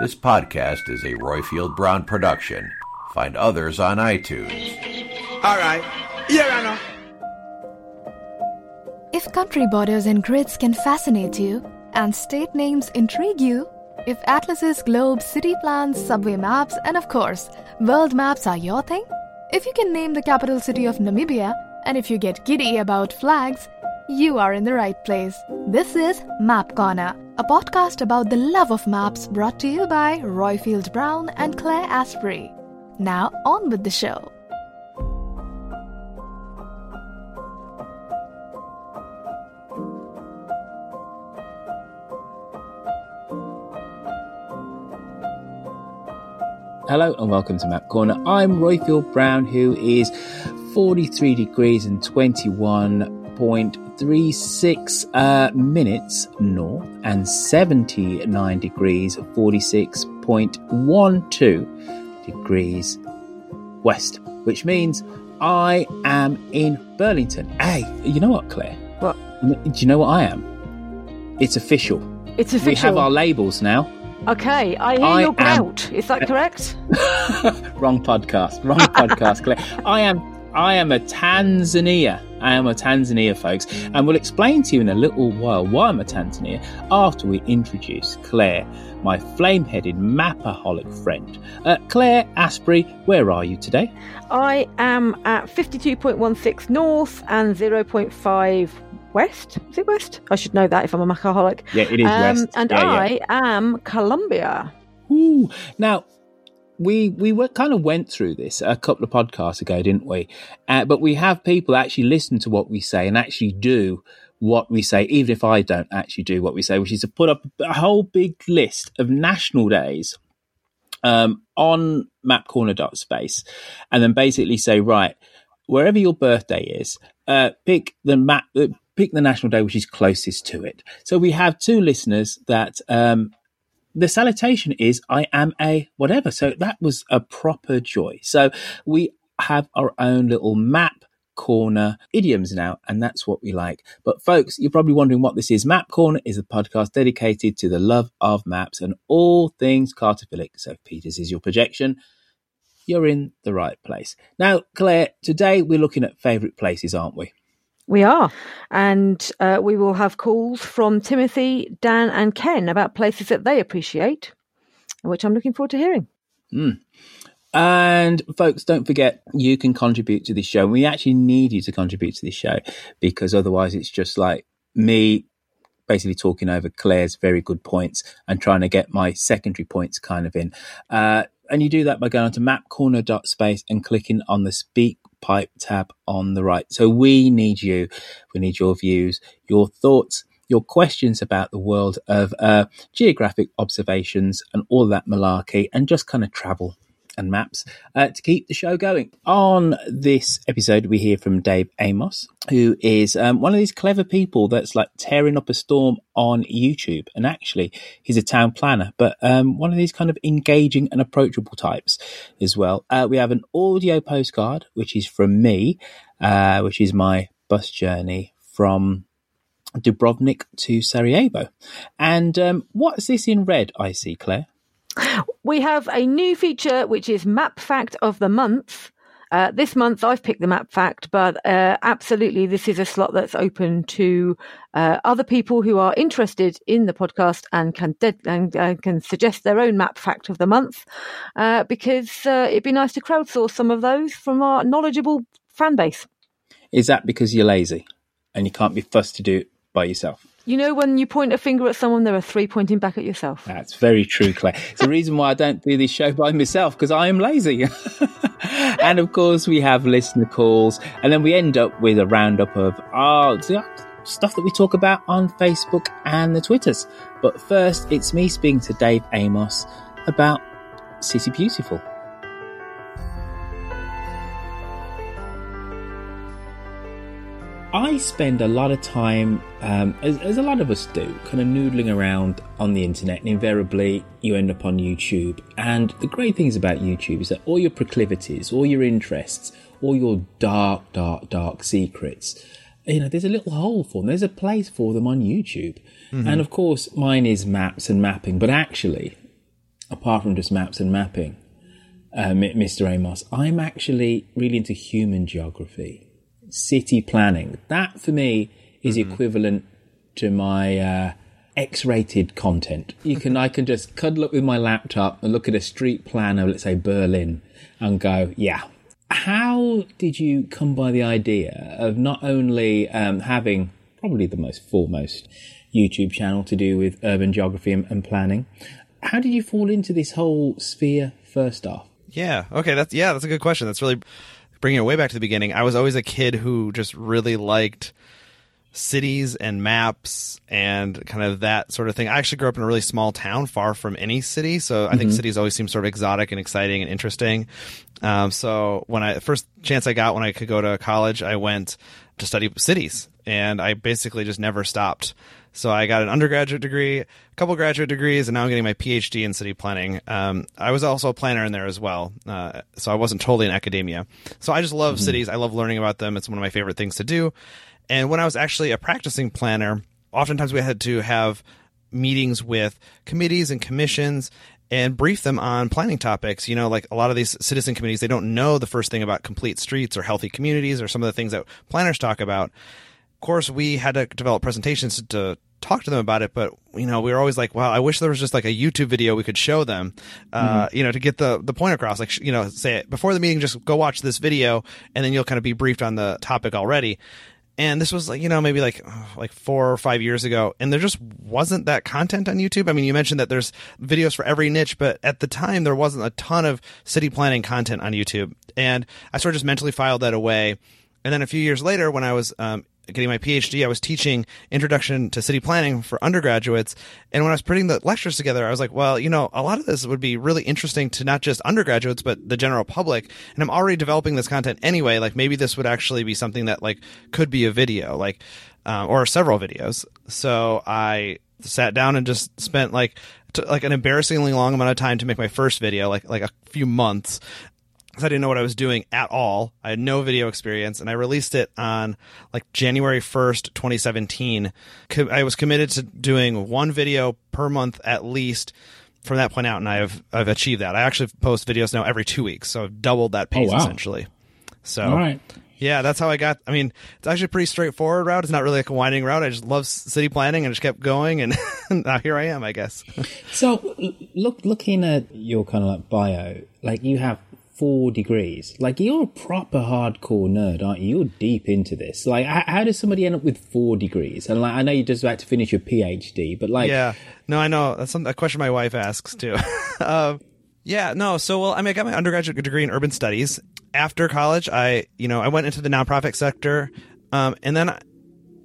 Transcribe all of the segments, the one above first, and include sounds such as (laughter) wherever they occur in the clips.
This podcast is a Royfield Brown production. Find others on iTunes. All right. Here I know. If country borders and grids can fascinate you, and state names intrigue you, if atlases, globes, city plans, subway maps, and of course, world maps are your thing, if you can name the capital city of Namibia, and if you get giddy about flags, you are in the right place. This is Map Corner, a podcast about the love of maps brought to you by Royfield Brown and Claire Asprey. Now, on with the show. Hello and welcome to Map Corner. I'm Royfield Brown, who is 43 degrees and 21.36 uh, minutes north and 79 degrees 46.12 degrees west, which means I am in Burlington. Hey, you know what, Claire? What? Do you know what I am? It's official. It's official. We have our labels now. Okay, I hear I your am- Is that (laughs) correct? wrong podcast. Wrong (laughs) podcast. Claire. I am. I am a Tanzania. I am a Tanzania, folks, and we'll explain to you in a little while why I'm a Tanzania after we introduce Claire, my flame-headed mapaholic friend. Uh, Claire Asprey, where are you today? I am at 52.16 north and 0.5 west. Is it west? I should know that if I'm a mapaholic. Yeah, it is west. And Yeah, yeah. I am Colombia. Ooh. Now, we we were, kind of went through this a couple of podcasts ago, didn't we? Uh, but we have people actually listen to what we say and actually do what we say, even if I don't actually do what we say, which is to put up a whole big list of national days um, on mapcorner.space and then basically say, right, wherever your birthday is, uh, pick the map, uh, pick the national day which is closest to it. So we have two listeners that um, the salutation is I am a whatever. So that was a proper joy. So we have our own little map corner idioms now, and that's what we like. But folks, you're probably wondering what this is. Map Corner is a podcast dedicated to the love of maps and all things cartophilic. So if Peters is your projection, you're in the right place. Now, Claire, today we're looking at favourite places, aren't we? We are. And uh, we will have calls from Timothy, Dan, and Ken about places that they appreciate, which I'm looking forward to hearing. And folks, don't forget you can contribute to this show. We actually need you to contribute to this show because otherwise it's just like me basically talking over Claire's very good points and trying to get my secondary points kind of in. Uh, and you do that by going onto mapcorner.space and clicking on the speak pipe tab on the right. So we need you. We need your views, your thoughts, your questions about the world of uh, geographic observations and all that malarkey and just kind of travel and maps uh, to keep the show going. On this episode, we hear from Dave Amos, who is um, one of these clever people that's like tearing up a storm on YouTube. And actually, he's a town planner, but um, one of these kind of engaging and approachable types as well. Uh, we have an audio postcard, which is from me, uh, which is my bus journey from Dubrovnik to Sarajevo. And um, what's this in red I see, Claire? We have a new feature, which is Map Fact of the Month. Uh, this month, I've picked the map fact, but uh, absolutely, this is a slot that's open to uh, other people who are interested in the podcast and can de- and can suggest their own map fact of the month. Uh, because uh, it'd be nice to crowdsource some of those from our knowledgeable fan base. Is that because you're lazy and you can't be fussed to do it by yourself? You know, when you point a finger at someone, there are three pointing back at yourself. That's very true, Claire. It's the reason why I don't do this show by myself because I am lazy. (laughs) and of course, we have listener calls, and then we end up with a roundup of oh, stuff that we talk about on Facebook and the Twitters. But first, it's me speaking to Dave Amos about City Beautiful. I spend a lot of time, um, as, as, a lot of us do, kind of noodling around on the internet, and invariably you end up on YouTube. And the great things about YouTube is that all your proclivities, all your interests, all your dark, dark, dark secrets, you know, there's a little hole for them. There's a place for them on YouTube. Mm-hmm. And of course, mine is maps and mapping. But actually, apart from just maps and mapping, uh, Mr. Amos, I'm actually really into human geography city planning. That for me is mm-hmm. equivalent to my uh, X-rated content. You can I can just cuddle up with my laptop and look at a street plan of let's say Berlin and go, yeah. How did you come by the idea of not only um, having probably the most foremost YouTube channel to do with urban geography and, and planning? How did you fall into this whole sphere first off? Yeah. Okay. That's yeah. That's a good question. That's really bringing it way back to the beginning, I was always a kid who just really liked cities and maps and kind of that sort of thing. I actually grew up in a really small town far from any city, so I mm-hmm. think cities always seem sort of exotic and exciting and interesting. Um, so when I first chance I got when I could go to college, I went to study cities, and I basically just never stopped. So I got an undergraduate degree, a couple graduate degrees, and now I'm getting my PhD in city planning. Um, I was also a planner in there as well, uh, so I wasn't totally in academia. So I just love mm-hmm. cities. I love learning about them. It's one of my favorite things to do. And when I was actually a practicing planner, oftentimes we had to have meetings with committees and commissions and brief them on planning topics. You know, like a lot of these citizen committees, they don't know the first thing about complete streets or healthy communities or some of the things that planners talk about course, we had to develop presentations to talk to them about it, but you know, we were always like, "Wow, I wish there was just like a YouTube video we could show them, uh, mm-hmm. you know, to get the the point across." Like, you know, say it before the meeting, just go watch this video, and then you'll kind of be briefed on the topic already. And this was like, you know, maybe like like four or five years ago, and there just wasn't that content on YouTube. I mean, you mentioned that there's videos for every niche, but at the time there wasn't a ton of city planning content on YouTube, and I sort of just mentally filed that away. And then a few years later, when I was um, getting my PhD, I was teaching introduction to city planning for undergraduates. And when I was putting the lectures together, I was like, well, you know, a lot of this would be really interesting to not just undergraduates, but the general public. And I'm already developing this content anyway. Like maybe this would actually be something that like could be a video, like, uh, or several videos. So I sat down and just spent like, like an embarrassingly long amount of time to make my first video, like like a few months, because I didn't know what I was doing at all. I had no video experience, and I released it on like January 1st, 2017. I was committed to doing one video per month at least from that point out, and I've I've achieved that. I actually post videos now every two weeks, so I've doubled that pace oh, wow. essentially. So, all right. Yeah, that's how I got. I mean, it's actually a pretty straightforward route. It's not really like a winding route. I just love city planning and just kept going, and (laughs) now here I am, I guess. (laughs) so, look, looking at your kind of like bio, like you have four degrees. Like you're a proper hardcore nerd, aren't you? You're deep into this. Like, how, how does somebody end up with four degrees? And like, I know you're just about to finish your PhD, but like, yeah, no, I know that's a question my wife asks too. uh, (laughs) yeah, no. So, well, I mean, I got my undergraduate degree in urban studies. After college, I, you know, I went into the nonprofit sector, um, and then,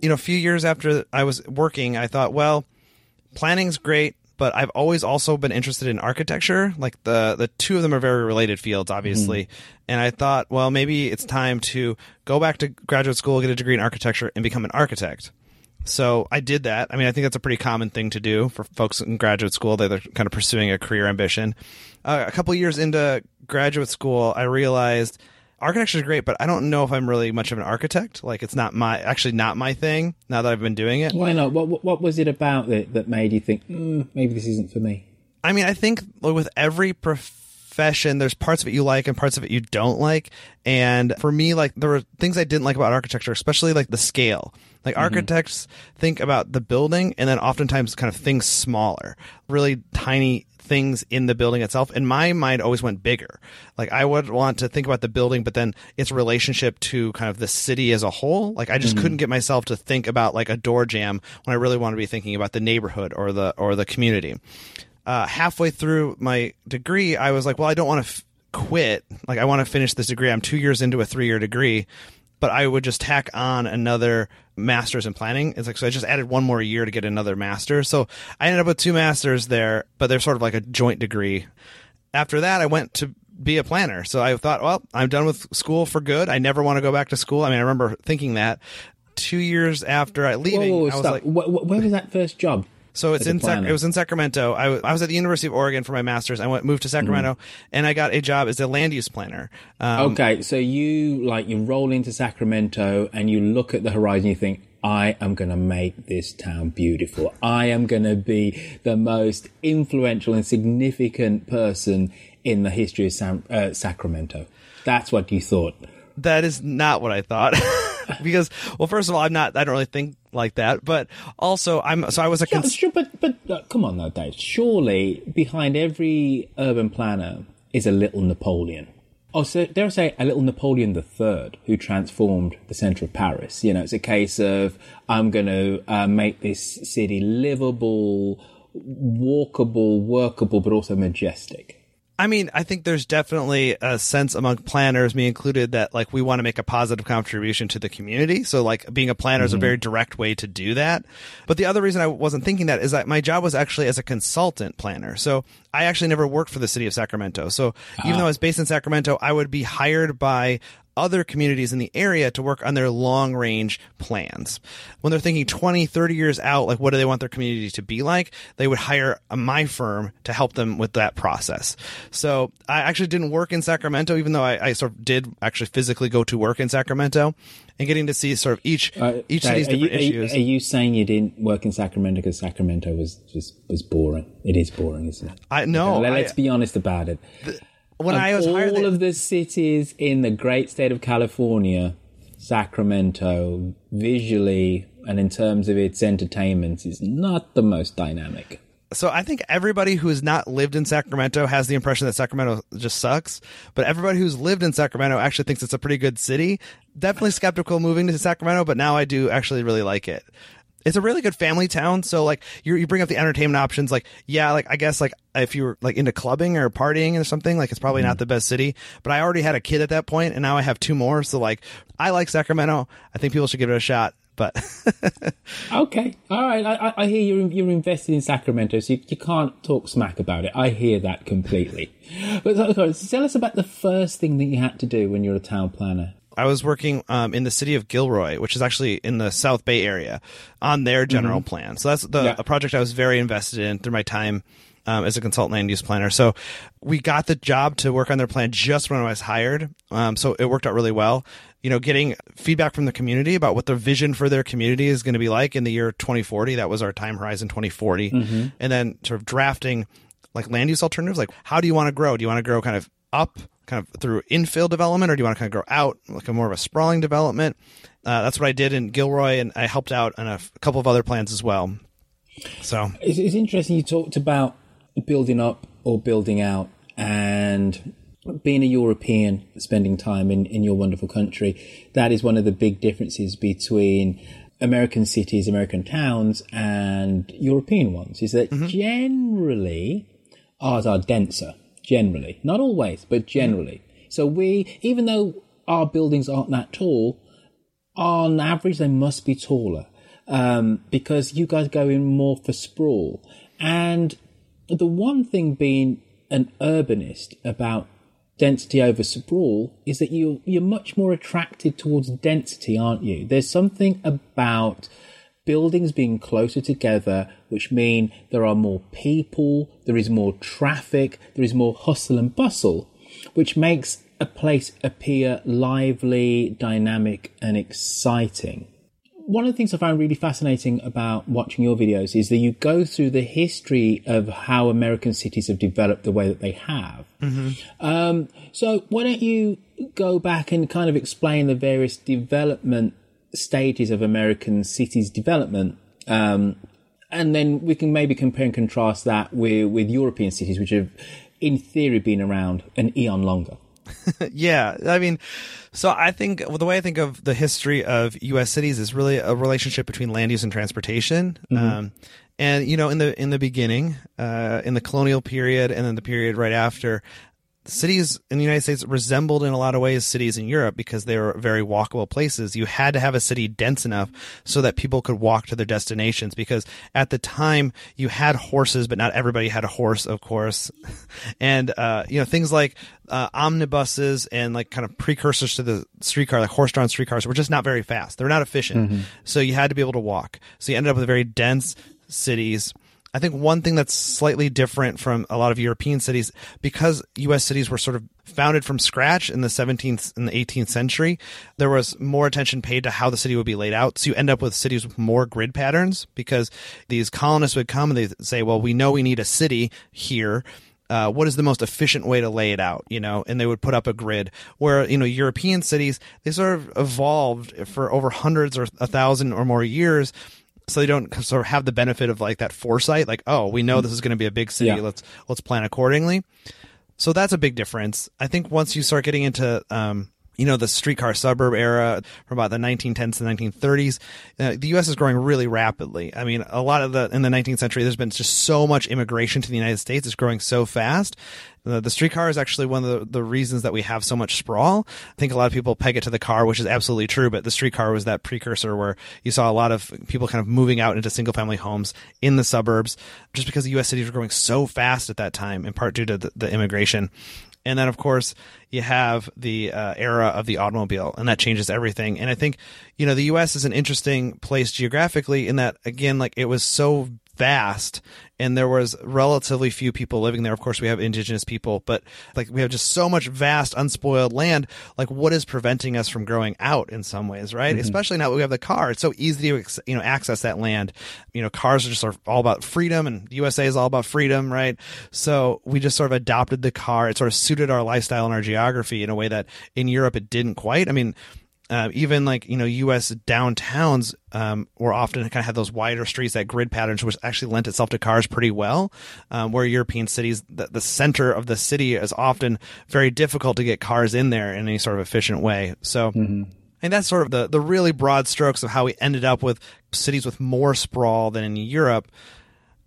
you know, a few years after I was working, I thought, well, planning's great but I've always also been interested in architecture. Like the the two of them are very related fields, obviously. Mm-hmm. And I thought, well, maybe it's time to go back to graduate school, get a degree in architecture, and become an architect. So I did that. I mean, I think that's a pretty common thing to do for folks in graduate school. They're kind of pursuing a career ambition. Uh, a couple years into graduate school, I realized architecture is great, but I don't know if I'm really much of an architect. Like it's not my actually not my thing. Now that I've been doing it, why not? What what was it about that that made you think mm, maybe this isn't for me? I mean, I think with every profession, there's parts of it you like and parts of it you don't like. And for me, like there were things I didn't like about architecture, especially like the scale. Like mm-hmm. architects think about the building and then oftentimes kind of things smaller, really tiny things in the building itself. And my mind always went bigger. Like I would want to think about the building, but then its relationship to kind of the city as a whole. Like I just mm-hmm. couldn't get myself to think about like a door jamb when I really want to be thinking about the neighborhood or the or the community. Uh, halfway through my degree, I was like, well, I don't want to f- quit. Like I want to finish this degree. I'm two years into a three year degree but I would just tack on another master's in planning. It's like so I just added one more year to get another master. So I ended up with two masters there, but they're sort of like a joint degree. After that, I went to be a planner. So I thought, well, I'm done with school for good. I never want to go back to school. I mean, I remember thinking that two years after I leaving, Whoa, whoa, I was stop. like, Wh- wh- where was that first job? So it's a in Sac- it was in Sacramento. I, w- I was at the University of Oregon for my master's. I went moved to Sacramento, and I got a job as a land use planner. Um, Okay, so you like you roll into Sacramento and you look at the horizon. You think, I am going to make this town beautiful. I am going to be the most influential and significant person in the history of Sam- uh, Sacramento. That's what you thought. That is not what I thought. (laughs) because, well, first of all, I'm not. I don't really think like that. But also, I'm. So I was a. Yeah, Cons- sure, but but uh, come on, though, Dave. Surely behind every urban planner is a little Napoleon. Oh, so dare I say a little Napoleon III who transformed the centre of Paris. You know, it's a case of I'm going to uh, make this city livable, walkable, workable, but also majestic. I mean, I think there's definitely a sense among planners, me included, that like we want to make a positive contribution to the community. So like being a planner is a mm-hmm. very direct way to do that. But the other reason I wasn't thinking that is that my job was actually as a consultant planner. So I actually never worked for the city of Sacramento. So even ah. though I was based in Sacramento, I would be hired by other communities in the area to work on their long range plans. When they're thinking 20, 30 years out, like what do they want their community to be like? They would hire a, my firm to help them with that process. So I actually didn't work in Sacramento, even though I, I sort of did actually physically go to work in Sacramento and getting to see sort of each, Uh, each of Dave, these are you, different are you- issues. Are you saying you didn't work in Sacramento because Sacramento was just was boring? It is boring, isn't it? I know. Let- Let's be honest about it. When of I was all hired, of the cities in the great state of California, Sacramento, visually and in terms of its entertainment, is not the most dynamic. so I think everybody who has not lived in Sacramento has the impression that Sacramento just sucks. But everybody who's lived in Sacramento actually thinks it's a pretty good city. Definitely skeptical moving to Sacramento, but now I do actually really like it. It's a really good family town. So like you you bring up the entertainment options. Like yeah, like I guess like if you were like into clubbing or partying or something, like it's probably not mm-hmm. the best city. But I already had a kid at that point, and now I have two more. So like I like Sacramento. I think people should give it a shot. But (laughs) Okay, all right. I, I- I hear you're you're invested in Sacramento, so you, you can't talk smack about it. I hear that completely. (laughs) But tell us about the first thing that you had to do when you're a town planner. I was working um, in the city of Gilroy, which is actually in the South Bay area, on their general plan. So that's the Yeah. a project I was very invested in through my time um, as a consultant land use planner. So we got the job to work on their plan just when I was hired. Um, so it worked out really well. You know, getting feedback from the community about what the vision for their community is going to be like in the year 2040. That was our time horizon, 2040, and then sort of drafting like land use alternatives. Like, how do you want to grow? Do you want to grow kind of up, kind of through infill development, or do you want to kind of grow out, like a more of a sprawling development? Uh, that's what I did in Gilroy, and I helped out on a, f- a couple of other plans as well. So It's, it's interesting you talked about building up or building out and being a European, spending time in, in your wonderful country. That is one of the big differences between American cities, American towns, and European ones, is that generally ours are denser. Generally. Not always, but generally. So we, even though our buildings aren't that tall, on average they must be taller um, because you guys go in more for sprawl. And the one thing being an urbanist about density over sprawl is that you you're much more attracted towards density, aren't you? There's something about buildings being closer together, which mean there are more people, there is more traffic, there is more hustle and bustle, which makes a place appear lively, dynamic, and exciting. One of the things I found really fascinating about watching your videos is that you go through the history of how American cities have developed the way that they have. Um, so why don't you go back and kind of explain the various development stages of American cities development, um, and then we can maybe compare and contrast that with with European cities, which have, in theory, been around an eon longer. (laughs) yeah, I mean, so I think well, the way I think of the history of U.S. cities is really a relationship between land use and transportation. Um, and you know, in the in the beginning, uh, in the colonial period, and then the period right after, cities in the United States resembled in a lot of ways cities in Europe because they were very walkable places. You had to have a city dense enough so that people could walk to their destinations because at the time you had horses, but not everybody had a horse, of course. (laughs) and, uh, you know, things like, uh, omnibuses and like kind of precursors to the streetcar, like horse drawn streetcars were just not very fast. They're not efficient. Mm-hmm. So you had to be able to walk. So you ended up with very dense cities I think one thing that's slightly different from a lot of European cities, because U.S. cities were sort of founded from scratch in the 17th and the 18th century, there was more attention paid to how the city would be laid out. So you end up with cities with more grid patterns because these colonists would come and they say, well, we know we need a city here. Uh, what is the most efficient way to lay it out, you know, and they would put up a grid where, you know, European cities, they sort of evolved for over hundreds or a thousand or more years so they don't sort of have the benefit of like that foresight like oh we know this is going to be a big city Yeah. let's let's plan accordingly. So that's a big difference. I think once you start getting into um you know the streetcar suburb era from about the 1910s to the 1930s uh, the us is growing really rapidly i mean a lot of the in the 19th century there's been just so much immigration to the united states it's growing so fast the, the streetcar is actually one of the, the reasons that we have so much sprawl. I think a lot of people peg it to the car, which is absolutely true, but the streetcar was that precursor where you saw a lot of people kind of moving out into single family homes in the suburbs just because the U.S. cities were growing so fast at that time, in part due to the, the immigration. And then, of course, you have the uh, era of the automobile, and that changes everything. And I think, you know, the U.S. is an interesting place geographically in that, again, like it was so vast and there was relatively few people living there. Of course we have indigenous people but like we have just so much vast unspoiled land. Like what is preventing us from growing out in some ways right? Mm-hmm. Especially now that we have the car. It's so easy to you know access that land. You know cars are just sort of all about freedom and the usa is all about freedom right? So we just sort of adopted the car. It sort of suited our lifestyle and our geography in a way that in europe it didn't quite. I mean uh, even like you know U.S. downtowns um, were often kind of had those wider streets, that grid patterns, which actually lent itself to cars pretty well. Um, where European cities, the, the center of the city is often very difficult to get cars in there in any sort of efficient way. So. And that's sort of the, the really broad strokes of how we ended up with cities with more sprawl than in Europe.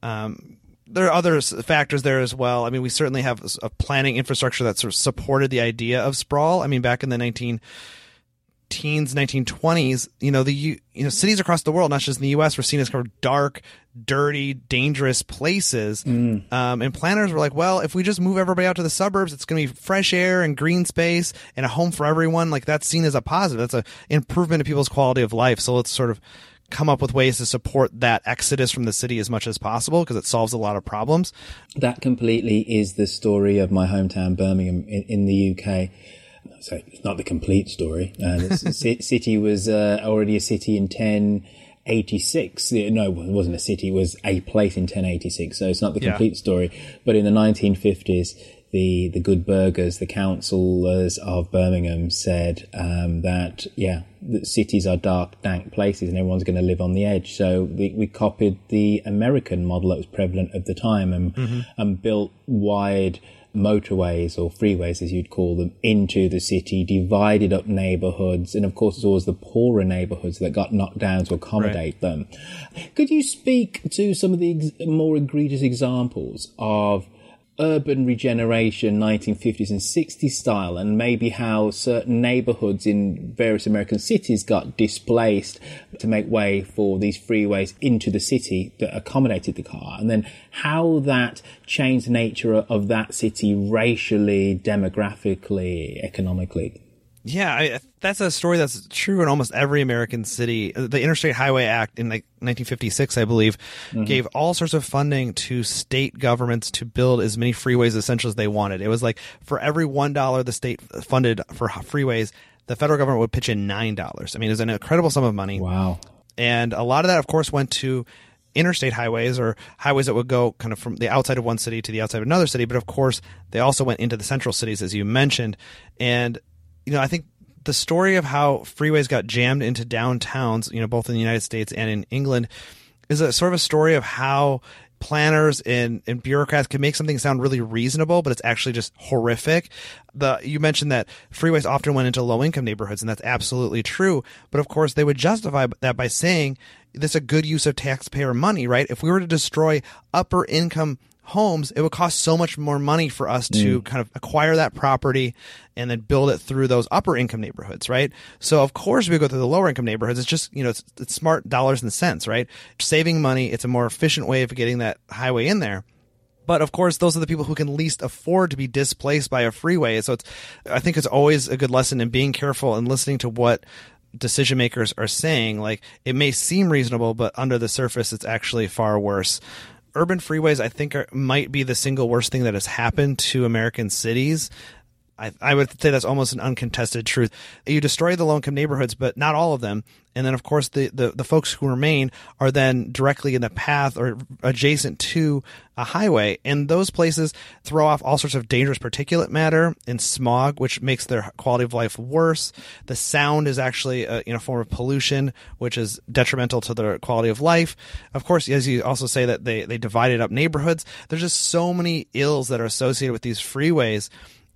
Um, there are other factors there as well. I mean, we certainly have a planning infrastructure that sort of supported the idea of sprawl. I mean, back in the 19 teens, 1920s, you know, the you know cities across the world, not just in the U.S., were seen as kind of dark, dirty, dangerous places. Um, and planners were like, well, if we just move everybody out to the suburbs, it's going to be fresh air and green space and a home for everyone. Like that's seen as a positive. That's an improvement of people's quality of life. So let's sort of come up with ways to support that exodus from the city as much as possible because it solves a lot of problems. That completely is the story of my hometown, Birmingham, in, in the UK. So it's not the complete story. (laughs) Uh, city was uh, already a city in 1086. No, it wasn't a city. It was a place in 1086. So it's not the Yeah. complete story. But in the 1950s, the, the good burghers, the councillors of Birmingham said um, that, yeah, that cities are dark, dank places and everyone's going to live on the edge. So we, we copied the American model that was prevalent at the time and, and built wide motorways or freeways, as you'd call them, into the city, divided up neighborhoods. And of course, it's always the poorer neighborhoods that got knocked down to accommodate them. Could you speak to some of the ex- more egregious examples of urban regeneration 1950s and 60s style and maybe how certain neighborhoods in various American cities got displaced to make way for these freeways into the city that accommodated the car and then how that changed the nature of that city racially, demographically, economically. Yeah, I, that's a story that's true in almost every American city. Uh, the Interstate Highway Act in like 1956, I believe, mm-hmm. gave all sorts of funding to state governments to build as many freeways essentially as they wanted. It was like for every one dollar the state funded for freeways, the federal government would pitch in nine dollars. I mean, it was an incredible sum of money. Wow. And a lot of that, of course, went to interstate highways or highways that would go kind of from the outside of one city to the outside of another city. But of course, they also went into the central cities, as you mentioned. And, you know, I think the story of how freeways got jammed into downtowns, you know, both in the United States and in England, is a sort of a story of how planners and, and bureaucrats can make something sound really reasonable, but it's actually just horrific. The you mentioned that freeways often went into low income neighborhoods, and that's absolutely true. But of course, they would justify that by saying this is a good use of taxpayer money, right? If we were to destroy upper income homes, it would cost so much more money for us to mm. kind of acquire that property and then build it through those upper income neighborhoods, right? So of course we go through the lower income neighborhoods. It's just, you know, it's, it's smart dollars and cents, right? Saving money. It's a more efficient way of getting that highway in there. But of course, those are the people who can least afford to be displaced by a freeway. So it's, I think it's always a good lesson in being careful and listening to what decision makers are saying. Like it may seem reasonable, but under the surface, it's actually far worse. Urban freeways, I think, are, might be the single worst thing that has happened to American cities. I, I would say that's almost an uncontested truth. You destroy the low income neighborhoods, but not all of them. And then, of course, the, the, the folks who remain are then directly in the path or adjacent to a highway. And those places throw off all sorts of dangerous particulate matter and smog, which makes their quality of life worse. The sound is actually uh, a you know, form of pollution, which is detrimental to their quality of life. Of course, as you also say that they, they divided up neighborhoods, there's just so many ills that are associated with these freeways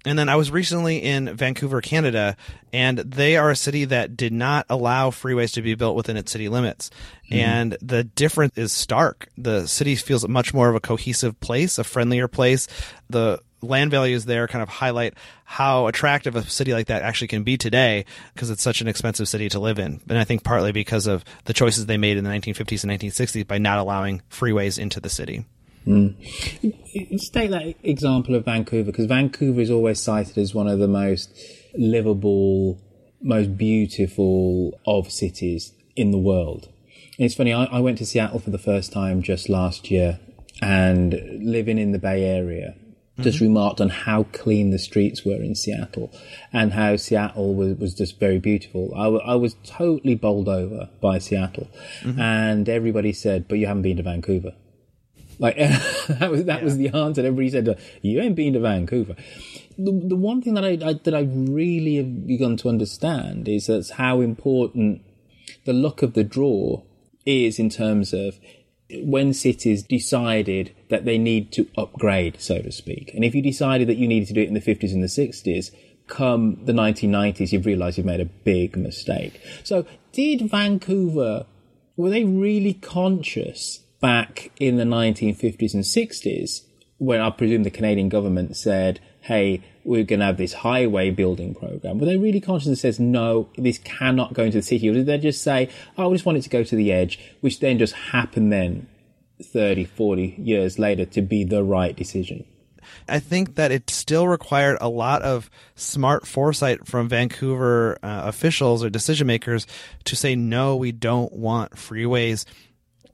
and then I was recently in Vancouver, Canada, and they are a city that did not allow freeways to be built within its city limits. Mm-hmm. And the difference is stark. The city feels much more of a cohesive place, a friendlier place. The land values there kind of highlight how attractive a city like that actually can be today because it's such an expensive city to live in. And I think partly because of the choices they made in the 1950s and 1960s by not allowing freeways into the city. Mm. Take that example of Vancouver because Vancouver is always cited as one of the most livable, most beautiful of cities in the world. And it's funny, I, I went to Seattle for the first time just last year and living in the Bay Area just mm-hmm. remarked on how clean the streets were in Seattle and how Seattle was, was just very beautiful. I, w- I was totally bowled over by Seattle mm-hmm. and everybody said, but you haven't been to Vancouver. Like (laughs) that was that yeah. was the answer. Everybody said, "You ain't been to Vancouver." The, the one thing that I, I that I really have begun to understand is that's how important the luck of the draw is in terms of when cities decided that they need to upgrade, so to speak. And if you decided that you needed to do it in the 50s and the 60s, come the 1990s, you've realized you've made a big mistake. So did Vancouver, were they really conscious back in the 1950s and 60s when I presume the Canadian government said, hey, we're going to have this highway building program. Were they really conscious and says, no, this cannot go into the city? Or did they just say, oh, we just want it to go to the edge, which then just happened then 30, 40 years later to be the right decision? I think that it still required a lot of smart foresight from Vancouver uh, officials or decision makers to say, no, we don't want freeways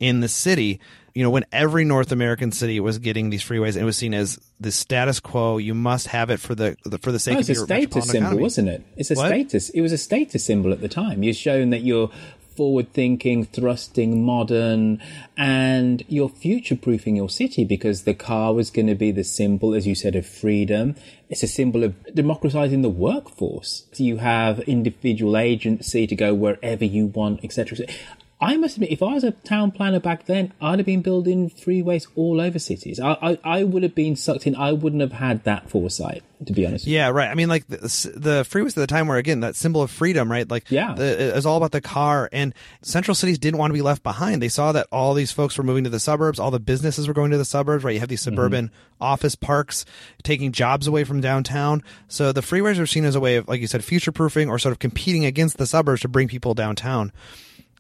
in the city, you know, when every North American city was getting these freeways, it was seen as the status quo. You must have it for the, the for the sake no, of your a status symbol, economy. wasn't it? It's a what? status. It was a status symbol at the time. You're showing that you're forward thinking, thrusting, modern, and you're future proofing your city because the car was going to be the symbol, as you said, of freedom. It's a symbol of democratizing the workforce. So you have individual agency to go wherever you want, etc. I must admit, if I was a town planner back then, I'd have been building freeways all over cities. I, I, I would have been sucked in. I wouldn't have had that foresight, to be honest. Yeah, right. I mean, like the, the freeways at the time were again that symbol of freedom, right? Like, yeah, the, it was all about the car. And central cities didn't want to be left behind. They saw that all these folks were moving to the suburbs. All the businesses were going to the suburbs, right? You have these mm-hmm. suburban mm-hmm. office parks taking jobs away from downtown. So the freeways were seen as a way of, like you said, future proofing or sort of competing against the suburbs to bring people downtown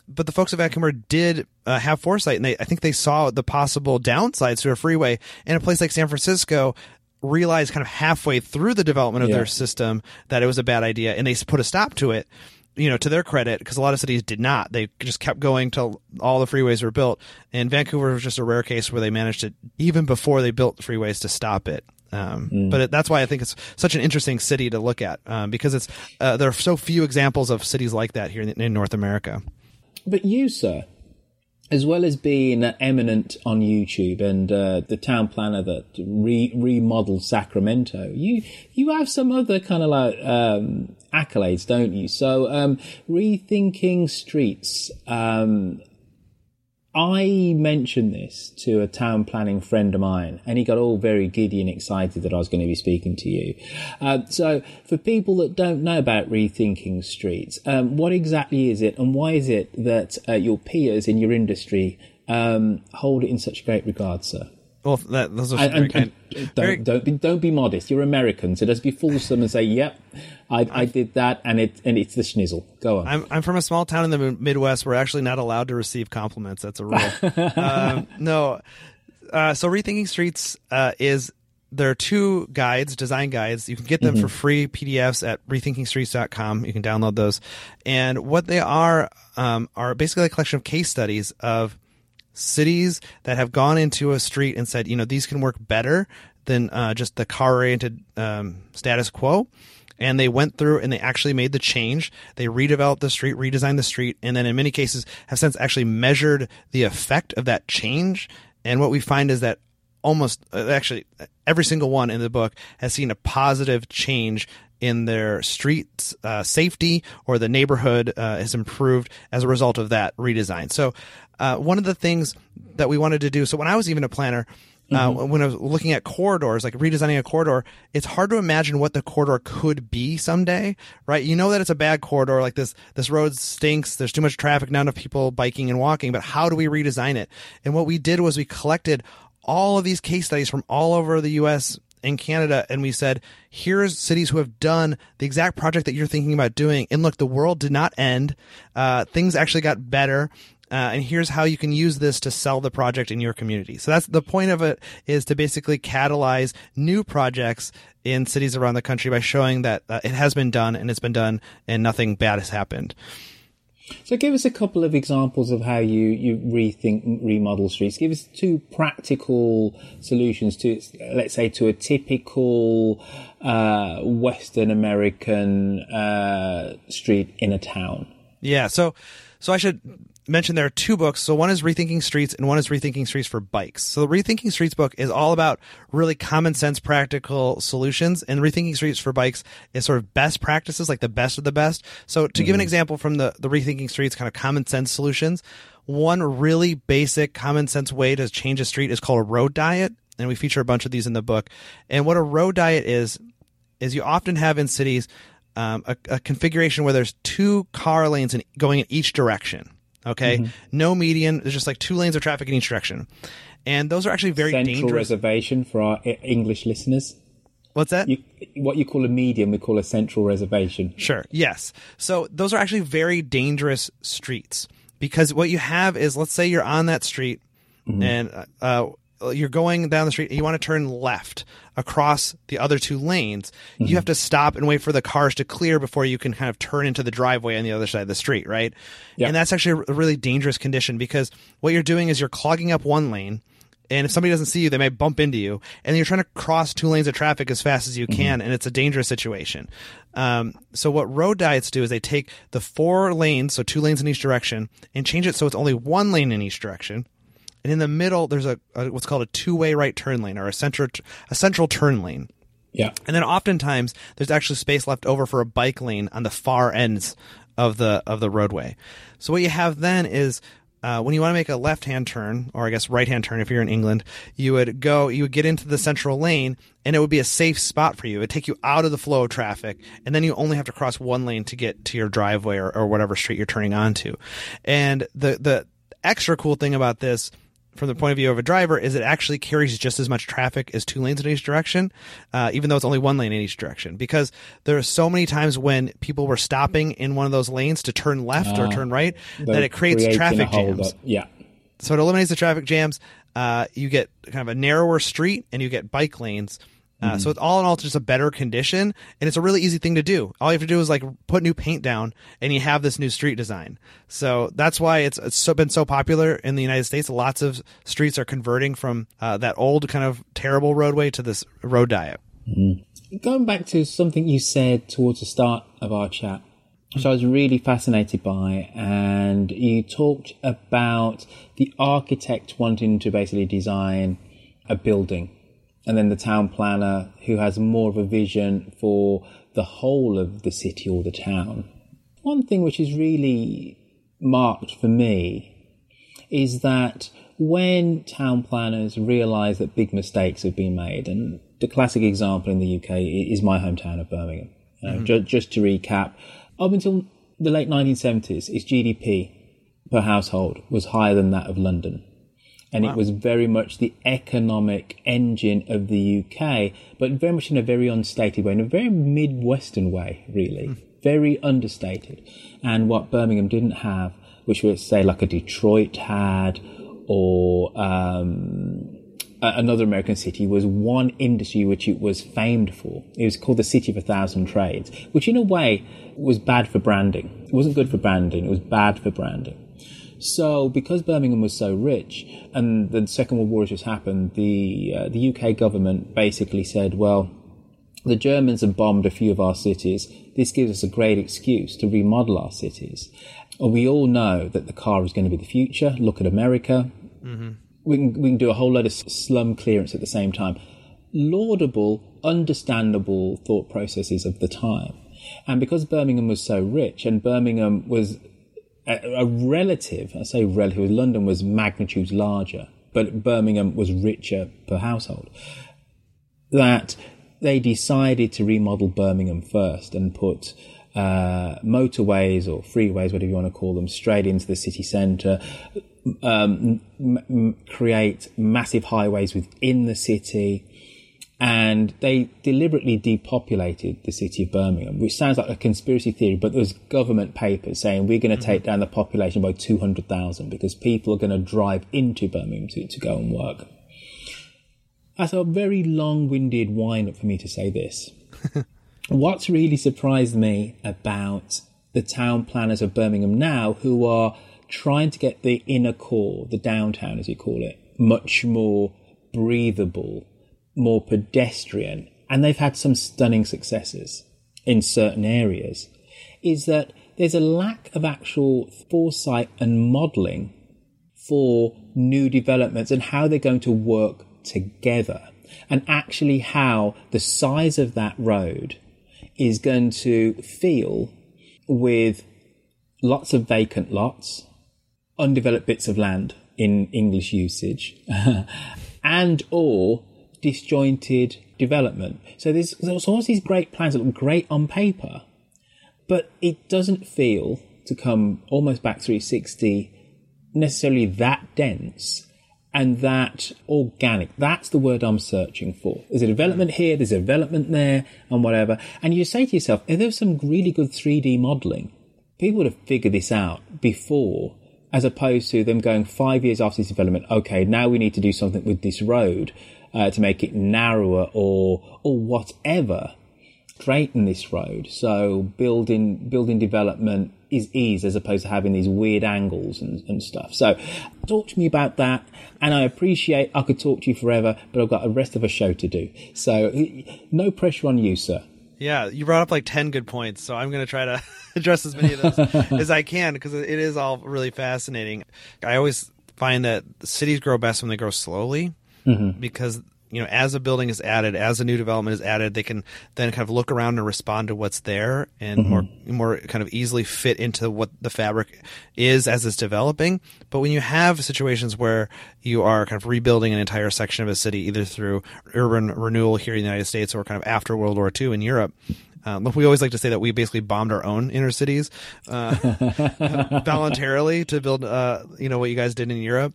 but the folks at Vancouver did uh, have foresight, and they I think they saw the possible downsides to a freeway in a place like San Francisco. Realized kind of halfway through the development of yeah. their system that it was a bad idea, and they put a stop to it. You know, to their credit, because a lot of cities did not. They just kept going till all the freeways were built. And Vancouver was just a rare case where they managed to, even before they built freeways, to stop it. Um, mm. But it, that's why I think it's such an interesting city to look at um, because it's uh, there are so few examples of cities like that here in, in North America. But you, sir, as well as being eminent on YouTube and uh, the town planner that re- remodeled Sacramento, you you have some other kind of like um, accolades, don't you? So, um, rethinking streets. Um, I mentioned this to a town planning friend of mine, and he got all very giddy and excited that I was going to be speaking to you. Uh, so, for people that don't know about rethinking streets, um, what exactly is it, and why is it that uh, your peers in your industry um, hold it in such great regard, sir? Well, that, those are And, and- and don't, don't, be, don't be modest. You're American, so just be fulsome and say, "Yep, I, I did that," and it and it's the schnizzle. Go on. I'm I'm from a small town in the Midwest. We're actually not allowed to receive compliments. That's a rule. (laughs) um, no. Uh, so rethinking streets uh, is there are two guides, design guides. You can get them for free PDFs at rethinkingstreets.com. You can download those, and what they are um, are basically a collection of case studies of cities that have gone into a street and said, you know, these can work better than uh, just the car oriented um, status quo. And they went through and they actually made the change. They redeveloped the street, redesigned the street, and then in many cases have since actually measured the effect of that change. And what we find is that almost uh, actually every single one in the book has seen a positive change in their street uh, safety or the neighborhood uh, has improved as a result of that redesign. So, uh, one of the things that we wanted to do. So, when I was even a planner, uh, when I was looking at corridors, like redesigning a corridor, it's hard to imagine what the corridor could be someday, right? You know that it's a bad corridor, like this, this road stinks. There's too much traffic, not enough people biking and walking, but how do we redesign it? And what we did was we collected all of these case studies from all over the U.S. and Canada, and we said, here's cities who have done the exact project that you're thinking about doing. And look, the world did not end. Uh, things actually got better. Uh, and here's how you can use this to sell the project in your community. So that's the point of it is to basically catalyze new projects in cities around the country by showing that uh, it has been done and it's been done and nothing bad has happened. So give us a couple of examples of how you, you rethink remodel streets. Give us two practical solutions to, let's say, to a typical uh, Western American uh, street in a town. Yeah. So, so I should mention there are two books. So one is Rethinking Streets and one is Rethinking Streets for Bikes. So the Rethinking Streets book is all about really common sense, practical solutions, and Rethinking Streets for Bikes is sort of best practices, like the best of the best. So to give an example from the the Rethinking Streets kind of common sense solutions, one really basic common sense way to change a street is called a road diet, and we feature a bunch of these in the book. And what a road diet is is you often have in cities um, a, a configuration where there's two car lanes in, going in each direction. Okay, mm-hmm. no median. There's just like two lanes of traffic in each direction, and those are actually very Central dangerous. reservation for our E- English listeners. What's that? You, what you call a median, we call a central reservation. Sure. Yes. So those are actually very dangerous streets because what you have is, let's say you're on that street mm-hmm. and uh, you're going down the street and you want to turn left across the other two lanes. You have to stop and wait for the cars to clear before you can kind of turn into the driveway on the other side of the street, right? Yeah. And that's actually a really dangerous condition because what you're doing is you're clogging up one lane. And if somebody doesn't see you, they may bump into you. And you're trying to cross two lanes of traffic as fast as you can, and it's a dangerous situation. Um, so what road diets do is they take the four lanes, so two lanes in each direction, and change it so it's only one lane in each direction. And in the middle, there's a, a what's called a two-way right turn lane or a central a central turn lane. Yeah. And then oftentimes there's actually space left over for a bike lane on the far ends of the of the roadway. So what you have then is uh, when you want to make a left hand turn, or I guess right hand turn if you're in England, you would go, you would get into the central lane, and it would be a safe spot for you. It would take you out of the flow of traffic, and then you only have to cross one lane to get to your driveway or, or whatever street you're turning onto. And the the extra cool thing about this from the point of view of a driver is it actually carries just as much traffic as two lanes in each direction, uh, even though it's only one lane in each direction. Because there are so many times when people were stopping in one of those lanes to turn left or turn right that it creates traffic jams. Yeah. So it eliminates the traffic jams. Uh, you get kind of a narrower street and you get bike lanes. Uh, So it's all in all just a better condition, and it's a really easy thing to do. All you have to do is like put new paint down, and you have this new street design. So that's why it's, it's so, been so popular in the United States. Lots of streets are converting from uh, that old kind of terrible roadway to this road diet. Going back to something you said towards the start of our chat, which I was really fascinated by, and you talked about the architect wanting to basically design a building, and then the town planner who has more of a vision for the whole of the city or the town. One thing which is really marked for me is that when town planners realise that big mistakes have been made, and the classic example in the UK is my hometown of Birmingham. Uh, ju- just to recap, up until the late 1970s, its GDP per household was higher than that of London. And it was very much the economic engine of the UK, but very much in a very unstated way, in a very Midwestern way, really, very understated. And what Birmingham didn't have, which we say like a Detroit had, or um, another American city, was one industry which it was famed for. It was called the City of a Thousand Trades, which in a way was bad for branding. It wasn't good for branding; it was bad for branding. So, because Birmingham was so rich, and the Second World War has just happened, the uh, the UK government basically said, "Well, the Germans have bombed a few of our cities. This gives us a great excuse to remodel our cities." And we all know that the car is going to be the future. Look at America. We can we can do a whole lot of slum clearance at the same time. Laudable, understandable thought processes of the time. And because Birmingham was so rich, and Birmingham was a, a relative, I say relative, London was magnitudes larger, but Birmingham was richer per household, that they decided to remodel Birmingham first and put uh, motorways or freeways, whatever you want to call them, straight into the city centre, um, m- m- create massive highways within the city, and they deliberately depopulated the city of Birmingham, which sounds like a conspiracy theory, but there's government papers saying we're going to mm-hmm. take down the population by 200,000 because people are going to drive into Birmingham to, to go and work. That's a very long winded wind up for me to say this. (laughs) What's really surprised me about the town planners of Birmingham now, who are trying to get the inner core, the downtown as you call it, much more breathable, more pedestrian, and they've had some stunning successes in certain areas, is that there's a lack of actual foresight and modelling for new developments and how they're going to work together, and actually how the size of that road is going to feel with lots of vacant lots, undeveloped bits of land in English usage, (laughs) and or disjointed development. So there's, there's all these great plans that look great on paper, but it doesn't feel to come almost back 360 necessarily that dense and that organic. That's the word I'm searching for. There's a development mm. here, there's a development there, and whatever. And you say to yourself, if there's some really good 3D modeling, people would have figured this out before, as opposed to them going five years after this development, okay, now we need to do something with this road uh, to make it narrower or, or whatever. Straighten this road. So building, building development is ease as opposed to having these weird angles and, and stuff. So talk to me about that. And I appreciate I could talk to you forever, but I've got a rest of a show to do. So no pressure on you, sir. Yeah, you brought up like 10 good points, so I'm going to try to (laughs) address as many of those (laughs) as I can because it is all really fascinating. I always find that cities grow best when they grow slowly because you know as a building is added as a new development is added they can then kind of look around and respond to what's there and more more kind of easily fit into what the fabric is as it's developing. But when you have situations where you are kind of rebuilding an entire section of a city either through urban renewal here in the United States or kind of after World War II in Europe um, we always like to say that we basically bombed our own inner cities uh, (laughs) voluntarily to build, uh, you know, what you guys did in Europe.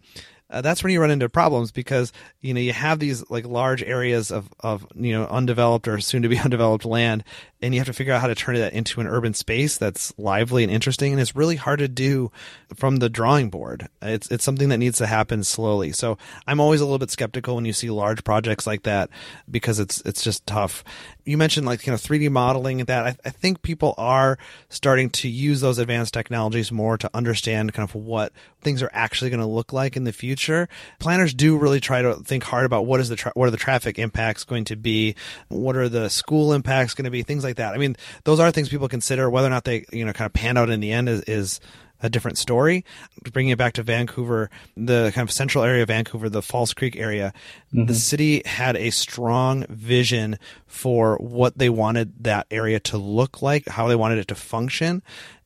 Uh, that's when you run into problems because you know you have these like large areas of of you know undeveloped or soon to be (laughs) undeveloped land, and you have to figure out how to turn that into an urban space that's lively and interesting, and it's really hard to do from the drawing board. It's it's something that needs to happen slowly. So I'm always a little bit skeptical when you see large projects like that because it's it's just tough. You mentioned like you know 3D modeling and that. I, I think people are starting to use those advanced technologies more to understand kind of what things are actually going to look like in the future. Planners do really try to think hard about what is the tra- what are the traffic impacts going to be, what are the school impacts going to be, things like that. I mean, those are things people consider. Whether or not they you know kind of pan out in the end is, is a different story. Bringing it back to Vancouver, the kind of central area of Vancouver, the False Creek area, the city had a strong vision for what they wanted that area to look like, how they wanted it to function.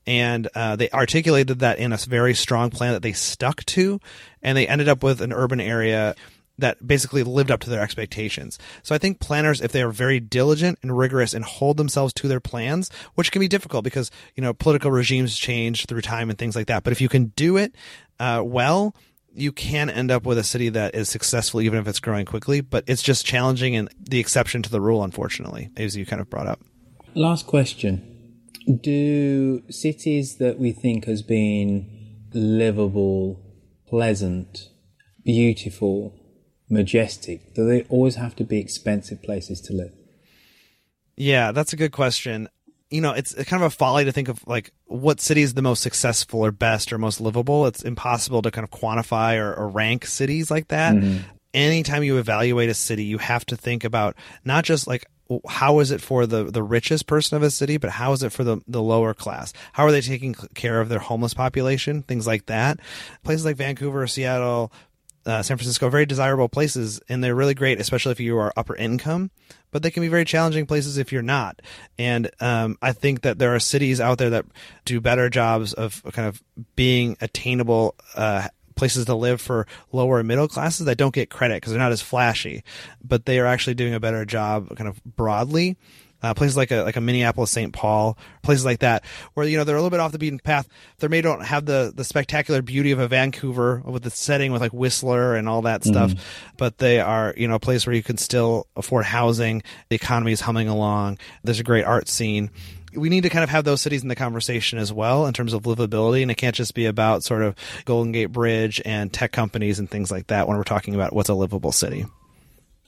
And uh, they articulated that in a very strong plan that they stuck to, and they ended up with an urban area that basically lived up to their expectations. So I think planners, if they are very diligent and rigorous and hold themselves to their plans, which can be difficult because, you know, political regimes change through time and things like that. But if you can do it uh, well, you can end up with a city that is successful even if it's growing quickly, but it's just challenging and the exception to the rule, unfortunately, as you kind of brought up. Last question. Do cities that we think as being livable, pleasant, beautiful, majestic, do they always have to be expensive places to live? Yeah, that's a good question. You know, it's kind of a folly to think of like what city is the most successful or best or most livable. It's impossible to kind of quantify or, or rank cities like that. Mm-hmm. Anytime you evaluate a city, you have to think about not just like how is it for the the richest person of a city, but how is it for the the lower class? How are they taking care of their homeless population? Things like that. Places like Vancouver, or Seattle, uh, San Francisco, very desirable places, and they're really great, especially if you are upper income. But they can be very challenging places if you're not. And um, I think that there are cities out there that do better jobs of kind of being attainable. Uh, places to live for lower and middle classes that don't get credit because they're not as flashy, but they are actually doing a better job kind of broadly. Uh, places like a like a Minneapolis, St. Paul, places like that, where you know they're a little bit off the beaten path. They may don't have the the spectacular beauty of a Vancouver with the setting with like Whistler and all that stuff, mm-hmm. but they are you know a place where you can still afford housing. The economy is humming along. There's a great art scene we need to kind of have those cities in the conversation as well in terms of livability. And it can't just be about sort of Golden Gate Bridge and tech companies and things like that when we're talking about what's a livable city.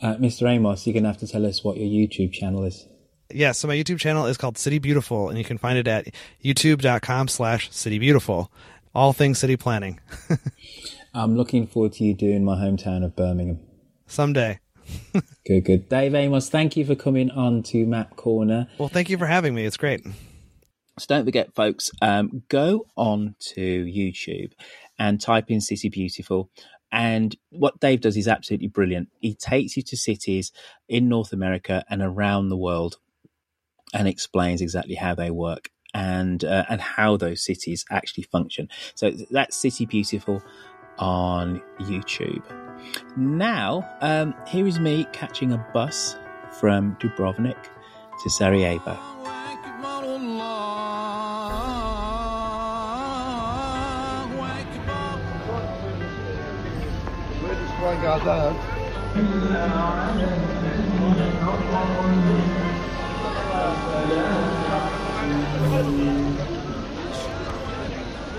Uh, Mr. Amos, you're going to have to tell us what your YouTube channel is. Yeah, so my YouTube channel is called City Beautiful, and you can find it at youtube.com slash City Beautiful. All things city planning. (laughs) I'm looking forward to you doing my hometown of Birmingham. Someday. (laughs) good, good. Dave Amos, thank you for coming on to Map Corner. Well, thank you for having me. It's great. So don't forget, folks, um, go on to YouTube and type in City Beautiful. And what Dave does is absolutely brilliant. He takes you to cities in North America and around the world and explains exactly how they work and uh, and how those cities actually function. So that's City Beautiful on YouTube. Now, um, here is me catching a bus from Dubrovnik to Sarajevo.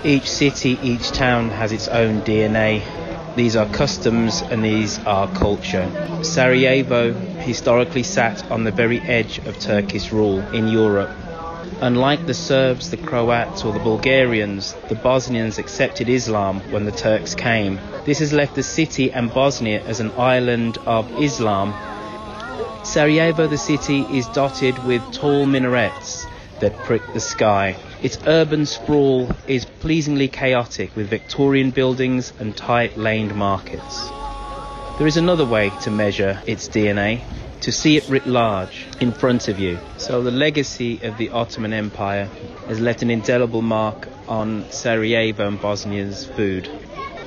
Each city, each town has its own DNA these are customs and these are culture. Sarajevo historically sat on the very edge of Turkish rule in Europe. Unlike the Serbs, the Croats, or the Bulgarians, the Bosnians accepted Islam when the Turks came. This has left the city and Bosnia as an island of Islam. Sarajevo, the city, is dotted with tall minarets that prick the sky. Its urban sprawl is pleasingly chaotic with Victorian buildings and tight laned markets. There is another way to measure its DNA, to see it writ large in front of you. So the legacy of the Ottoman Empire has left an indelible mark on Sarajevo and Bosnia's food.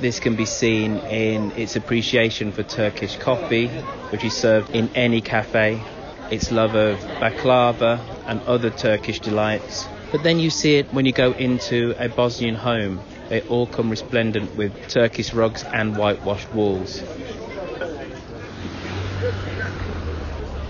This can be seen in its appreciation for Turkish coffee, which is served in any cafe, its love of baklava and other Turkish delights, but then you see it when you go into a Bosnian home. They all come resplendent with Turkish rugs and whitewashed walls.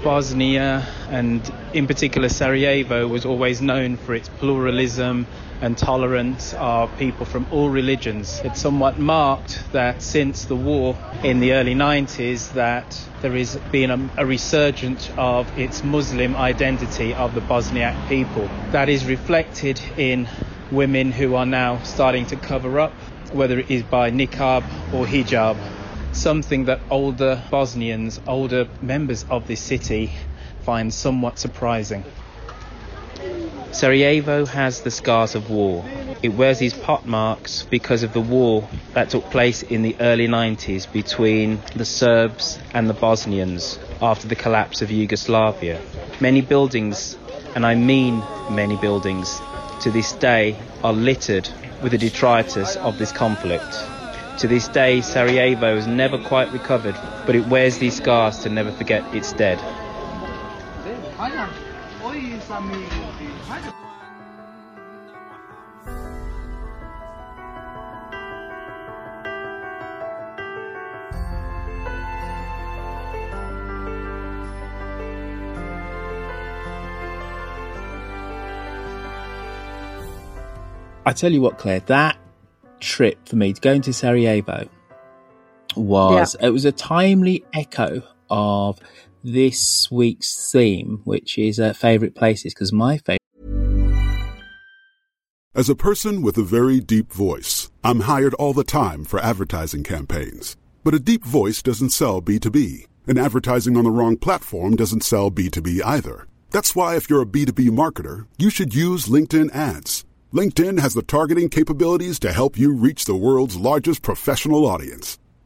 Bosnia and in particular Sarajevo was always known for its pluralism and tolerance of people from all religions. It's somewhat marked that since the war in the early 90s that there has been a, a resurgence of its Muslim identity of the Bosniak people. That is reflected in women who are now starting to cover up, whether it is by niqab or hijab something that older Bosnians, older members of this city find somewhat surprising. Sarajevo has the scars of war. It wears these pot marks because of the war that took place in the early 90s between the Serbs and the Bosnians after the collapse of Yugoslavia. Many buildings, and I mean many buildings, to this day are littered with the detritus of this conflict. To this day, Sarajevo has never quite recovered, but it wears these scars to never forget its dead. Amigo. I tell you what, Claire, that trip for me to go into Sarajevo was yeah. it was a timely echo of this week's theme, which is uh, favorite places, because my favorite. As a person with a very deep voice, I'm hired all the time for advertising campaigns. But a deep voice doesn't sell B2B, and advertising on the wrong platform doesn't sell B2B either. That's why, if you're a B2B marketer, you should use LinkedIn ads. LinkedIn has the targeting capabilities to help you reach the world's largest professional audience.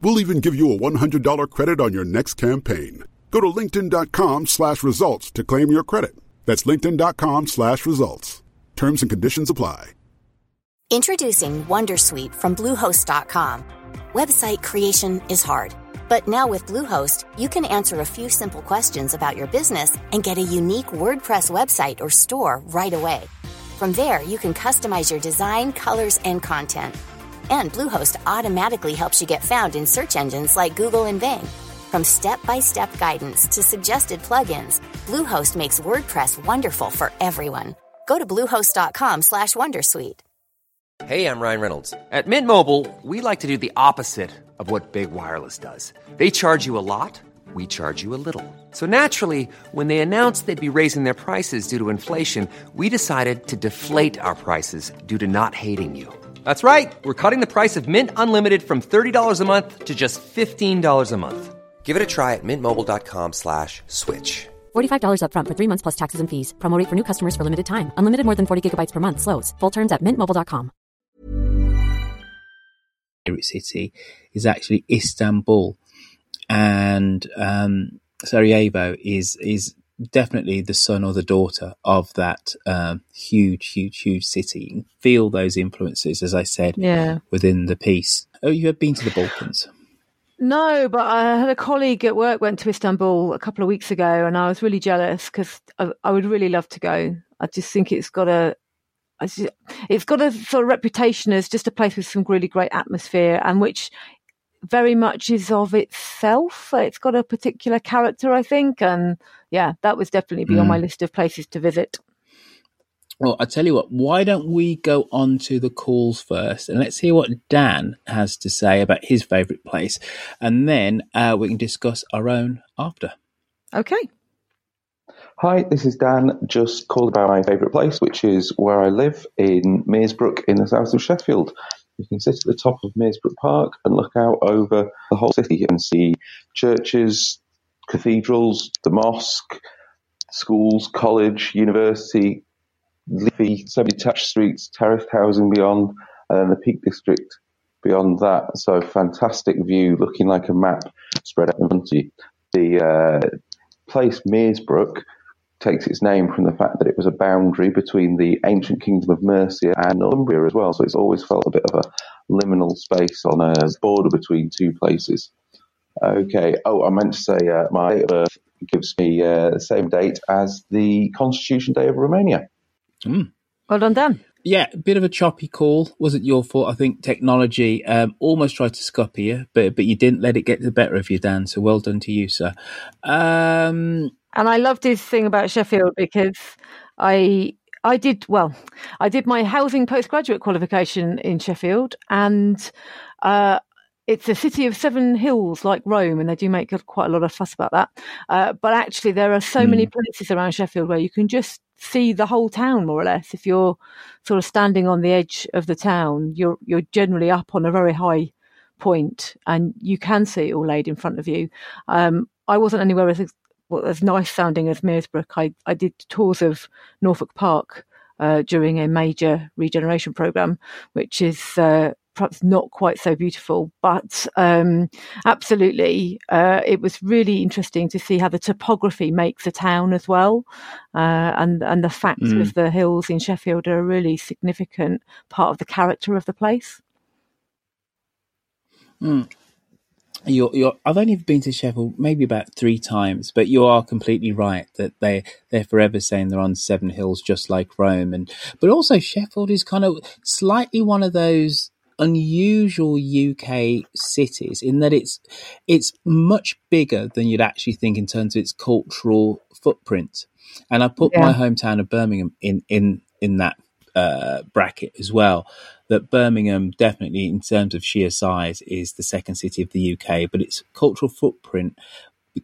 We'll even give you a $100 credit on your next campaign. Go to linkedin.com slash results to claim your credit. That's linkedin.com slash results. Terms and conditions apply. Introducing Wondersuite from Bluehost.com. Website creation is hard. But now with Bluehost, you can answer a few simple questions about your business and get a unique WordPress website or store right away. From there, you can customize your design, colors, and content. And Bluehost automatically helps you get found in search engines like Google and Bing. From step-by-step guidance to suggested plugins, Bluehost makes WordPress wonderful for everyone. Go to bluehost.com/wondersuite. Hey, I'm Ryan Reynolds. At Mint Mobile, we like to do the opposite of what Big Wireless does. They charge you a lot, we charge you a little. So naturally, when they announced they'd be raising their prices due to inflation, we decided to deflate our prices due to not hating you. That's right. We're cutting the price of Mint Unlimited from $30 a month to just $15 a month. Give it a try at mintmobile.com slash switch. $45 up front for three months plus taxes and fees. Promo for new customers for limited time. Unlimited more than 40 gigabytes per month. Slows. Full terms at mintmobile.com. City is actually Istanbul. And um, Sarajevo is, is definitely the son or the daughter of that um, huge, huge, huge city. Feel those influences, as I said, yeah. within the piece. Oh, you have been to the Balkans? No, but I had a colleague at work went to Istanbul a couple of weeks ago, and I was really jealous because I, I, would really love to go. I just think it's got a, it's got a sort of reputation as just a place with some really great atmosphere, and which very much is of itself. It's got a particular character, I think, and yeah, that was definitely be mm. on my mm. list of places to visit. Well, I tell you what, why don't we go on to the calls first and let's hear what Dan has to say about his favourite place, and then uh, we can discuss our own after. Okay. Hi, this is Dan. Just called about my favourite place, which is where I live in Meersbrook in the south of Sheffield. You can sit at the top of Meersbrook Park and look out over the whole city and see churches, cathedrals, the mosque, schools, college, university, leafy, semi-detached streets, terraced housing beyond, and then the Peak District beyond that. So fantastic view, looking like a map spread out in front of you. The uh, place Meersbrook takes its name from the fact that it was a boundary between the ancient kingdom of Mercia and Northumbria as well. So it's always felt a bit of a liminal space on a border between two places. Okay. Oh, I meant to say uh, my date of birth gives me uh, the same date as the Constitution Day of Romania. Mm. Well done, Dan. Yeah, a bit of a choppy call. Wasn't your fault. I think technology um, almost tried to scupper you, but but you didn't let it get the better of you, Dan. So well done to you, sir. Um, and I loved his thing about Sheffield because I I did well. I did my housing postgraduate qualification in Sheffield, and uh, it's a city of seven hills like Rome, and they do make quite a lot of fuss about that. Uh, but actually, there are so mm. many places around Sheffield where you can just see the whole town more or less. If you're sort of standing on the edge of the town, you're you're generally up on a very high point, and you can see it all laid in front of you. Um, I wasn't anywhere as well, as nice sounding as Meersbrook. I I did tours of Norfolk Park uh, during a major regeneration program, which is uh, perhaps not quite so beautiful, but um, absolutely, uh, it was really interesting to see how the topography makes a town as well, uh, and and the fact Mm. of the hills in Sheffield are a really significant part of the character of the place. Mm. You're, you're, I've only been to Sheffield maybe about three times, but you are completely right that they they're forever saying they're on seven hills, just like Rome, and but also Sheffield is kind of slightly one of those unusual UK cities in that it's it's much bigger than you'd actually think in terms of its cultural footprint. And I put my hometown of Birmingham in in in that uh, bracket as well. That Birmingham definitely, in terms of sheer size, is the second city of the UK, but its cultural footprint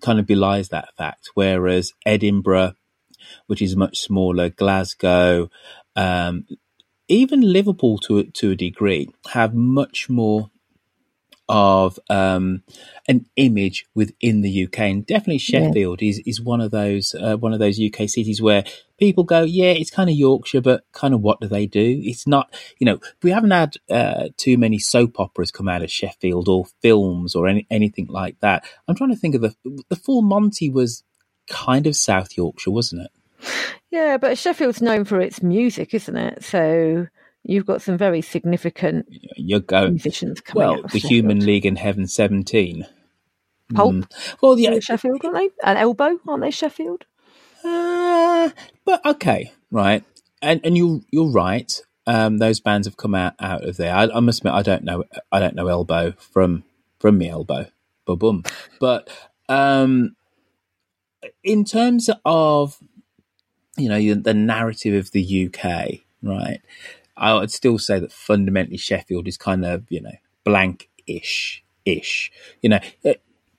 kind of belies that fact. Whereas Edinburgh, which is much smaller, Glasgow, um, even Liverpool to a- to a degree, have much more of um, an image within the UK, and definitely Yeah. Sheffield is is one of those uh, one of those UK cities where people go, yeah, it's kind of Yorkshire, but kind of what do they do? It's not, you know, we haven't had uh, too many soap operas come out of Sheffield or films or any, anything like that. I'm trying to think of the the Full Monty was kind of South Yorkshire, wasn't it? Yeah, but Sheffield's known for its music, isn't it? So you've got some very significant You're going musicians coming well, out the Sheffield. Human League in Heaven 17. Pulp. Mm. Well, yeah, They're Sheffield, aren't they? And Elbow, aren't they Sheffield? Uh, but okay, right, and and you you're right. Um, those bands have come out out of there. I, I must admit, I don't know. I don't know Elbow from from me Elbow, boom. But um, in terms of you know the narrative of the UK, right? I would still say that fundamentally Sheffield is kind of you know blank ish ish. You know, uh,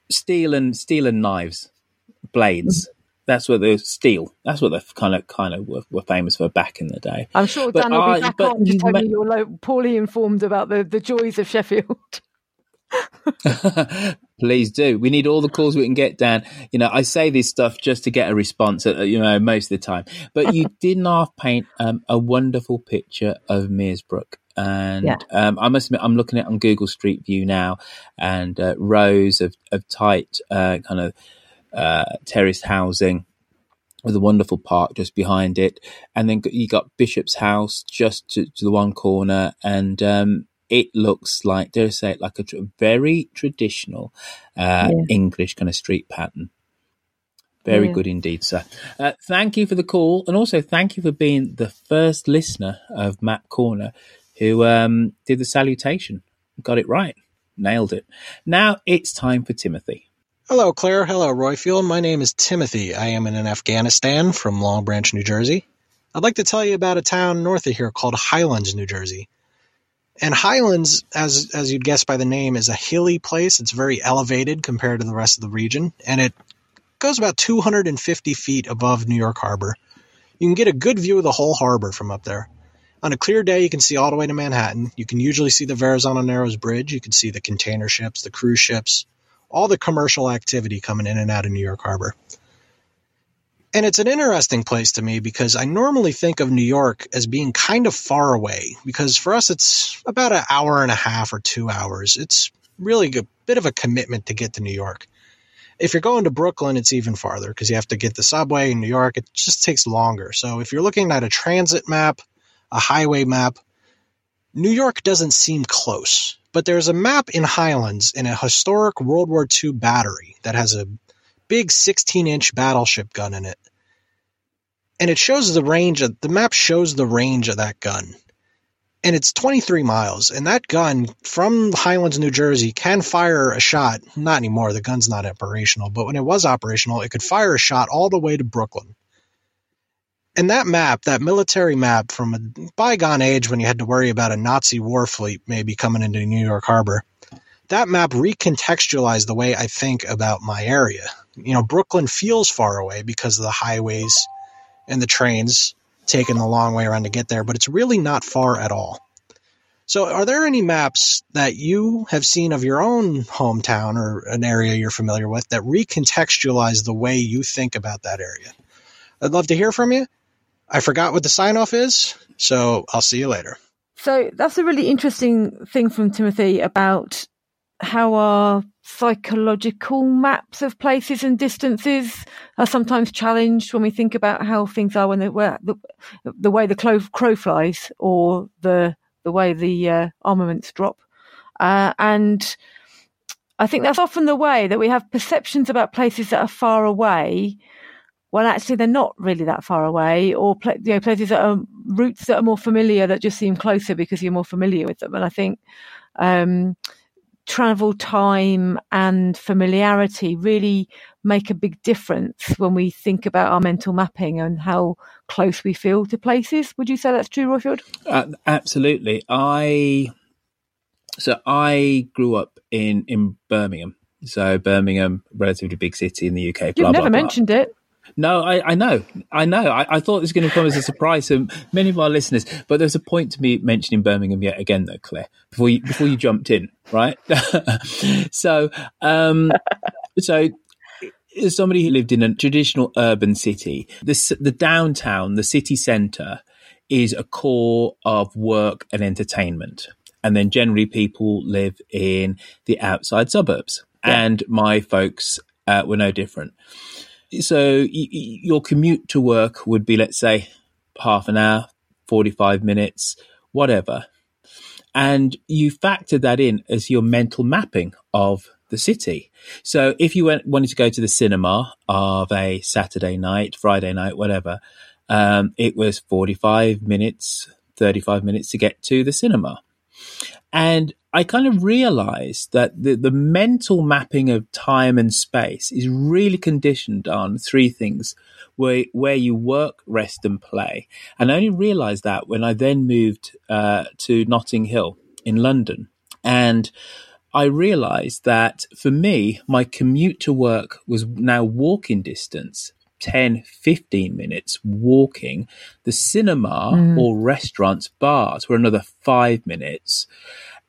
steel and steel and knives, blades. That's what they steel. That's what they kind of kind of were, were famous for back in the day. I'm sure But Dan will I- be back on to you tell me you're lo- poorly informed about the, the joys of Sheffield. (laughs) (laughs) Please do. We need all the calls we can get, Dan. You know, I say this stuff just to get a response, uh, you know, most of the time. But you (laughs) did half paint um, a wonderful picture of Meersbrook. And Yeah. um, I must admit, I'm looking at it on Google Street View now, and uh, rows of, of tight uh, kind of uh, terraced housing with a wonderful park just behind it. And then you got Bishop's House just to, to the one corner. And um, it looks like, dare I say it, like a tr- very traditional uh, Yeah. English kind of street pattern. Very Yeah. good indeed, sir. Uh, thank you for the call. And also thank you for being the first listener of Map Corner who um, did the salutation. Got it right. Nailed it. Now it's time for Timothy. Hello, Claire. Hello, Royfield. My name is Timothy. I am in Afghanistan from Long Branch, New Jersey. I'd like to tell you about a town north of here called Highlands, New Jersey. And Highlands, as as you'd guess by the name, is a hilly place. It's very elevated compared to the rest of the region, and it goes about 250 feet above New York Harbor. You can get a good view of the whole harbor from up there. On a clear day, you can see all the way to Manhattan. You can usually see the Verrazano Narrows Bridge. You can see the container ships, the cruise ships, all the commercial activity coming in and out of New York Harbor. And it's an interesting place to me because I normally think of New York as being kind of far away because for us it's about an hour and a half or two hours. It's really a bit of a commitment to get to New York. If you're going to Brooklyn, it's even farther because you have to get the subway in New York. It just takes longer. So if you're looking at a transit map, a highway map, New York doesn't seem close. But there's a map in Highlands in a historic World War II battery that has a big 16 inch battleship gun in it. And it shows the range of the map shows the range of that gun. And it's 23 miles. And that gun from Highlands, New Jersey can fire a shot. Not anymore. The gun's not operational. But when it was operational, it could fire a shot all the way to Brooklyn. And that map, that military map from a bygone age when you had to worry about a Nazi war fleet maybe coming into New York Harbor, that map recontextualized the way I think about my area. You know, Brooklyn feels far away because of the highways and the trains taking the long way around to get there, but it's really not far at all. So, are there any maps that you have seen of your own hometown or an area you're familiar with that recontextualize the way you think about that area? I'd love to hear from you. I forgot what the sign off is, so I'll see you later. So that's a really interesting thing from Timothy about how our psychological maps of places and distances are sometimes challenged when we think about how things are when they were the, the way the crow, crow flies or the the way the uh, armaments drop, uh, and I think that's often the way that we have perceptions about places that are far away. Well, actually, they're not really that far away, or you know, places that are routes that are more familiar that just seem closer because you're more familiar with them. And I think um, travel time and familiarity really make a big difference when we think about our mental mapping and how close we feel to places. Would you say that's true, Royfield? Uh, absolutely. I so I grew up in in Birmingham. So Birmingham, relatively big city in the UK. You've blah, never blah, mentioned blah. it. No, I, I, know, I know. I, I, thought this was going to come as a surprise to many of our listeners, but there's a point to me mentioning Birmingham yet again, though, Claire. Before you before you jumped in, right? (laughs) so, um, (laughs) so as somebody who lived in a traditional urban city, the the downtown, the city centre, is a core of work and entertainment, and then generally people live in the outside suburbs. Yeah. And my folks uh, were no different so y- your commute to work would be, let's say, half an hour, 45 minutes, whatever. And you factor that in as your mental mapping of the city. So if you went, wanted to go to the cinema of a Saturday night, Friday night, whatever, um, it was 45 minutes, 35 minutes to get to the cinema. And I kind of realized that the, the mental mapping of time and space is really conditioned on three things where, where you work, rest, and play. And I only realized that when I then moved uh, to Notting Hill in London. And I realized that for me, my commute to work was now walking distance 10, 15 minutes walking. The cinema mm. or restaurants, bars were another five minutes.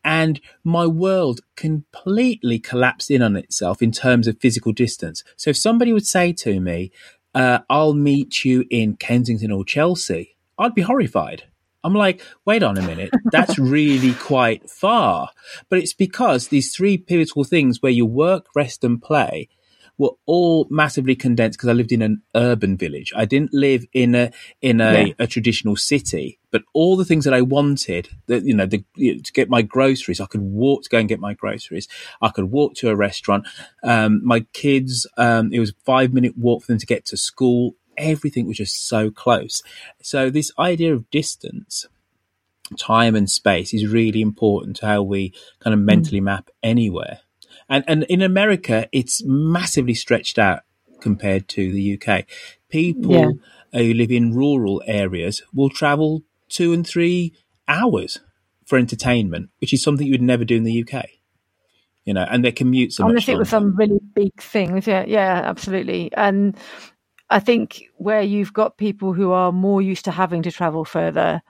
And my world completely collapsed in on itself in terms of physical distance. So if somebody would say to me, uh, I'll meet you in Kensington or Chelsea, I'd be horrified. I'm like, wait on a minute, (laughs) that's really quite far. But it's because these three pivotal things where you work, rest, and play were all massively condensed because I lived in an urban village. I didn't live in a in a, yeah. a traditional city. But all the things that I wanted, that you know, the, to get my groceries, I could walk to go and get my groceries. I could walk to a restaurant. Um, my kids, um, it was a five minute walk for them to get to school. Everything was just so close. So this idea of distance time and space is really important to how we kind of hmm. mentally mm. map anywhere. And and in America, it's massively stretched out compared to the UK. People yeah. who live in rural areas will travel two and three hours for entertainment, which is something you would never do in the UK. You know, and their commutes are unless it was some really big things. Yeah, yeah, absolutely. And I think where you've got people who are more used to having to travel further,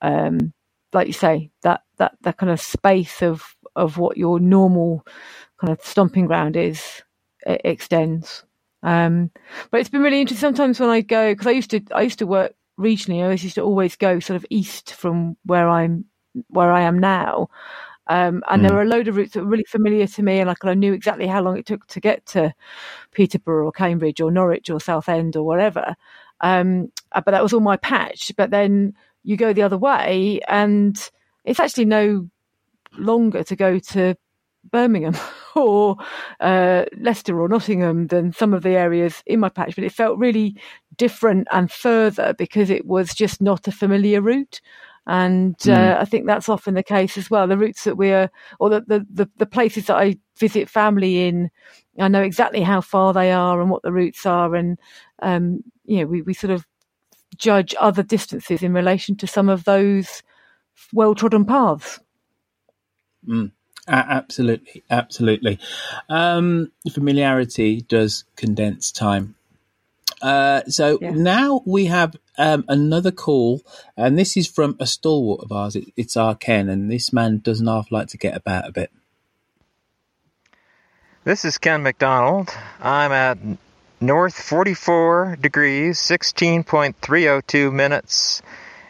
um, like you say, that that that kind of space of of what your normal kind of stomping ground is it extends. Um, but it's been really interesting. Sometimes when I go, because I used to, I used to work regionally. I used to always go sort of east from where I'm, where I am now. Um, and mm. there were a load of routes that were really familiar to me, and like I knew exactly how long it took to get to Peterborough or Cambridge or Norwich or Southend or whatever. Um, uh, but that was all my patch. But then you go the other way, and it's actually no longer to go to Birmingham (laughs) or uh, Leicester or Nottingham than some of the areas in my patch, but it felt really different and further because it was just not a familiar route. And uh, mm. I think that's often the case as well. The routes that we're, or the, the, the, the places that I visit family in, I know exactly how far they are and what the routes are. And, um, you know, we, we sort of judge other distances in relation to some of those well trodden paths. Mm. Absolutely, absolutely. Um, familiarity does condense time. Uh, so yeah. now we have um, another call, and this is from a stalwart of ours. It, it's our Ken, and this man doesn't half like to get about a bit. This is Ken McDonald. I'm at north 44 degrees, 16.302 minutes,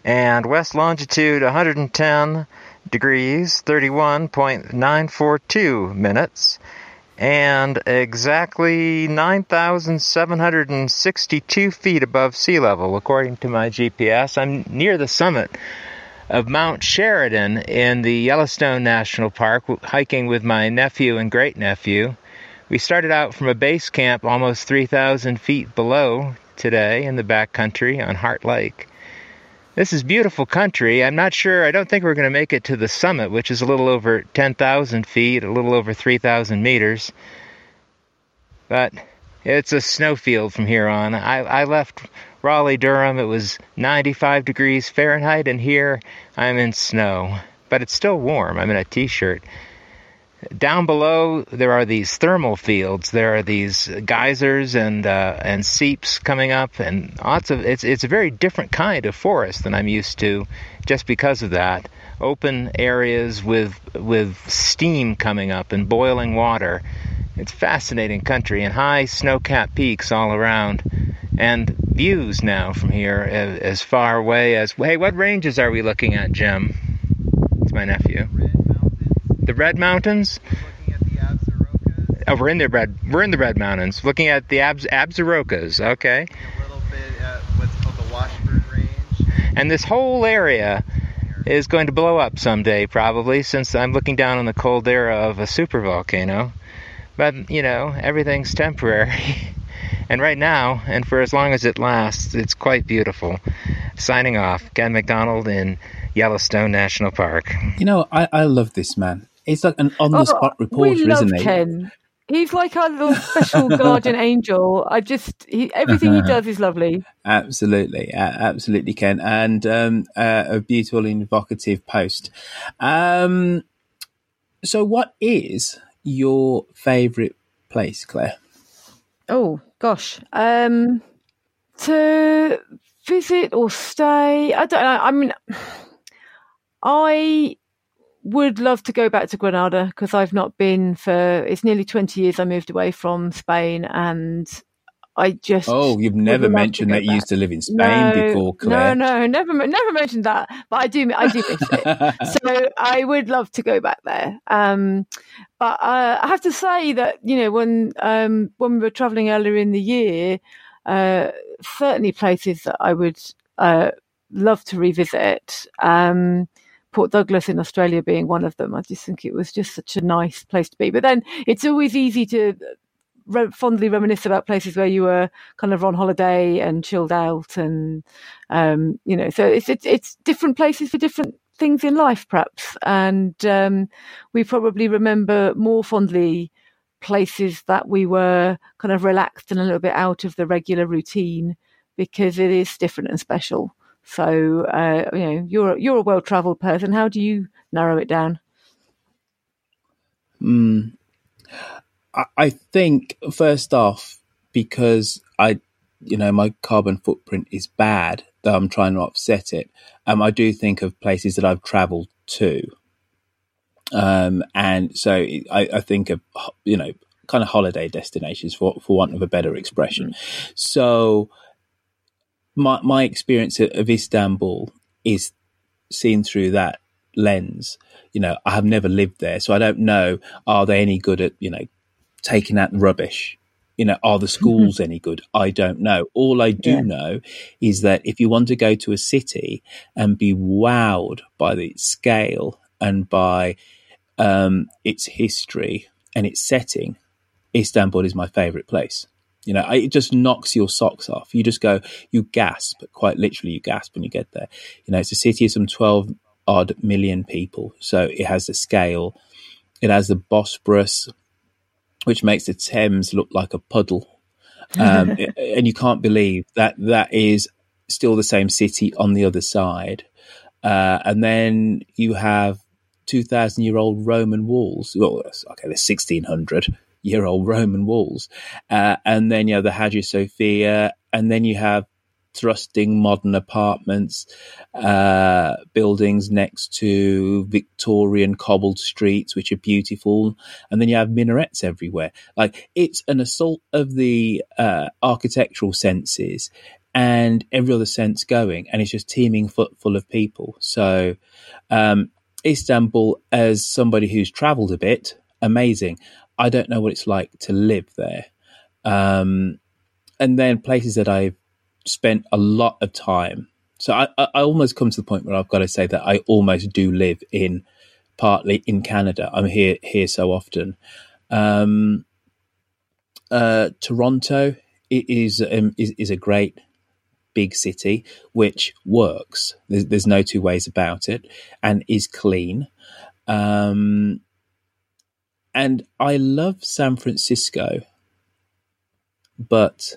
and west longitude 110 degrees 31.942 minutes and exactly 9,762 feet above sea level, according to my GPS. I'm near the summit of Mount Sheridan in the Yellowstone National Park, hiking with my nephew and great nephew. We started out from a base camp almost 3,000 feet below today in the backcountry on Heart Lake. This is beautiful country. I'm not sure, I don't think we're going to make it to the summit, which is a little over 10,000 feet, a little over 3,000 meters. But it's a snowfield from here on. I, I left Raleigh, Durham, it was 95 degrees Fahrenheit, and here I'm in snow. But it's still warm. I'm in a t shirt. Down below, there are these thermal fields. There are these geysers and uh, and seeps coming up, and lots of it's it's a very different kind of forest than I'm used to, just because of that. Open areas with with steam coming up and boiling water. It's fascinating country and high snow-capped peaks all around, and views now from here as, as far away as. Hey, what ranges are we looking at, Jim? It's my nephew. The Red Mountains. Oh, we're in the red. We're in the Red Mountains, looking at the Abs Absarokas. Okay. A little bit at what's called the Washburn Range. And this whole area is going to blow up someday, probably, since I'm looking down on the caldera of a supervolcano. But you know, everything's temporary. (laughs) and right now, and for as long as it lasts, it's quite beautiful. Signing off, Ken McDonald in Yellowstone National Park. You know, I, I love this man. He's like an on the spot Oh, reporter, we love isn't he? Ken. He's like our little special (laughs) guardian angel. I just he, everything he does is lovely. Absolutely, uh, absolutely, Ken, and um, uh, a beautiful, evocative post. Um, so, what is your favourite place, Claire? Oh gosh, um, to visit or stay. I don't know. I mean, (sighs) I would love to go back to Granada because I've not been for it's nearly twenty years. I moved away from Spain, and I just Oh, you've never mentioned that you used to live in Spain No, before, Claire. No, no, never, never mentioned that. But I do, I do miss it. (laughs) so I would love to go back there. Um, but uh, I have to say that you know when um, when we were travelling earlier in the year, uh, certainly places that I would uh, love to revisit. Um, Port Douglas in Australia being one of them. I just think it was just such a nice place to be. But then it's always easy to re- fondly reminisce about places where you were kind of on holiday and chilled out, and um, you know, so it's it's, it's different places for different things in life, perhaps. And um, we probably remember more fondly places that we were kind of relaxed and a little bit out of the regular routine because it is different and special. So uh, you know, you're you're a well travelled person. How do you narrow it down? Mm. I, I think first off, because I, you know, my carbon footprint is bad, though I'm trying to offset it. Um, I do think of places that I've travelled to, um, and so I, I think of you know kind of holiday destinations for for want of a better expression. So my my experience of, Istanbul is seen through that lens. You know, I have never lived there, so I don't know. Are they any good at you know taking out rubbish? You know, are the schools any good? I don't know. All I do Yeah. know is that if you want to go to a city and be wowed by the scale and by um, its history and its setting, Istanbul is my favorite place. You know, it just knocks your socks off. You just go, you gasp, quite literally, you gasp when you get there. You know, it's a city of some 12 odd million people. So it has the scale, it has the Bosporus, which makes the Thames look like a puddle. Um, (laughs) and you can't believe that that is still the same city on the other side. Uh, and then you have 2,000 year old Roman walls. Well, okay, they're 1600 year old Roman walls. Uh, and then you have the Hagia Sophia, and then you have thrusting modern apartments, uh, buildings next to Victorian cobbled streets, which are beautiful. And then you have minarets everywhere. Like it's an assault of the uh, architectural senses and every other sense going, and it's just teeming full of people. So, um, Istanbul, as somebody who's travelled a bit, amazing. I don't know what it's like to live there. Um, and then places that I've spent a lot of time. So I, I almost come to the point where I've got to say that I almost do live in partly in Canada. I'm here here so often. Um, uh, Toronto is, um, is is a great big city which works. There's, there's no two ways about it, and is clean. Um, and I love San Francisco, but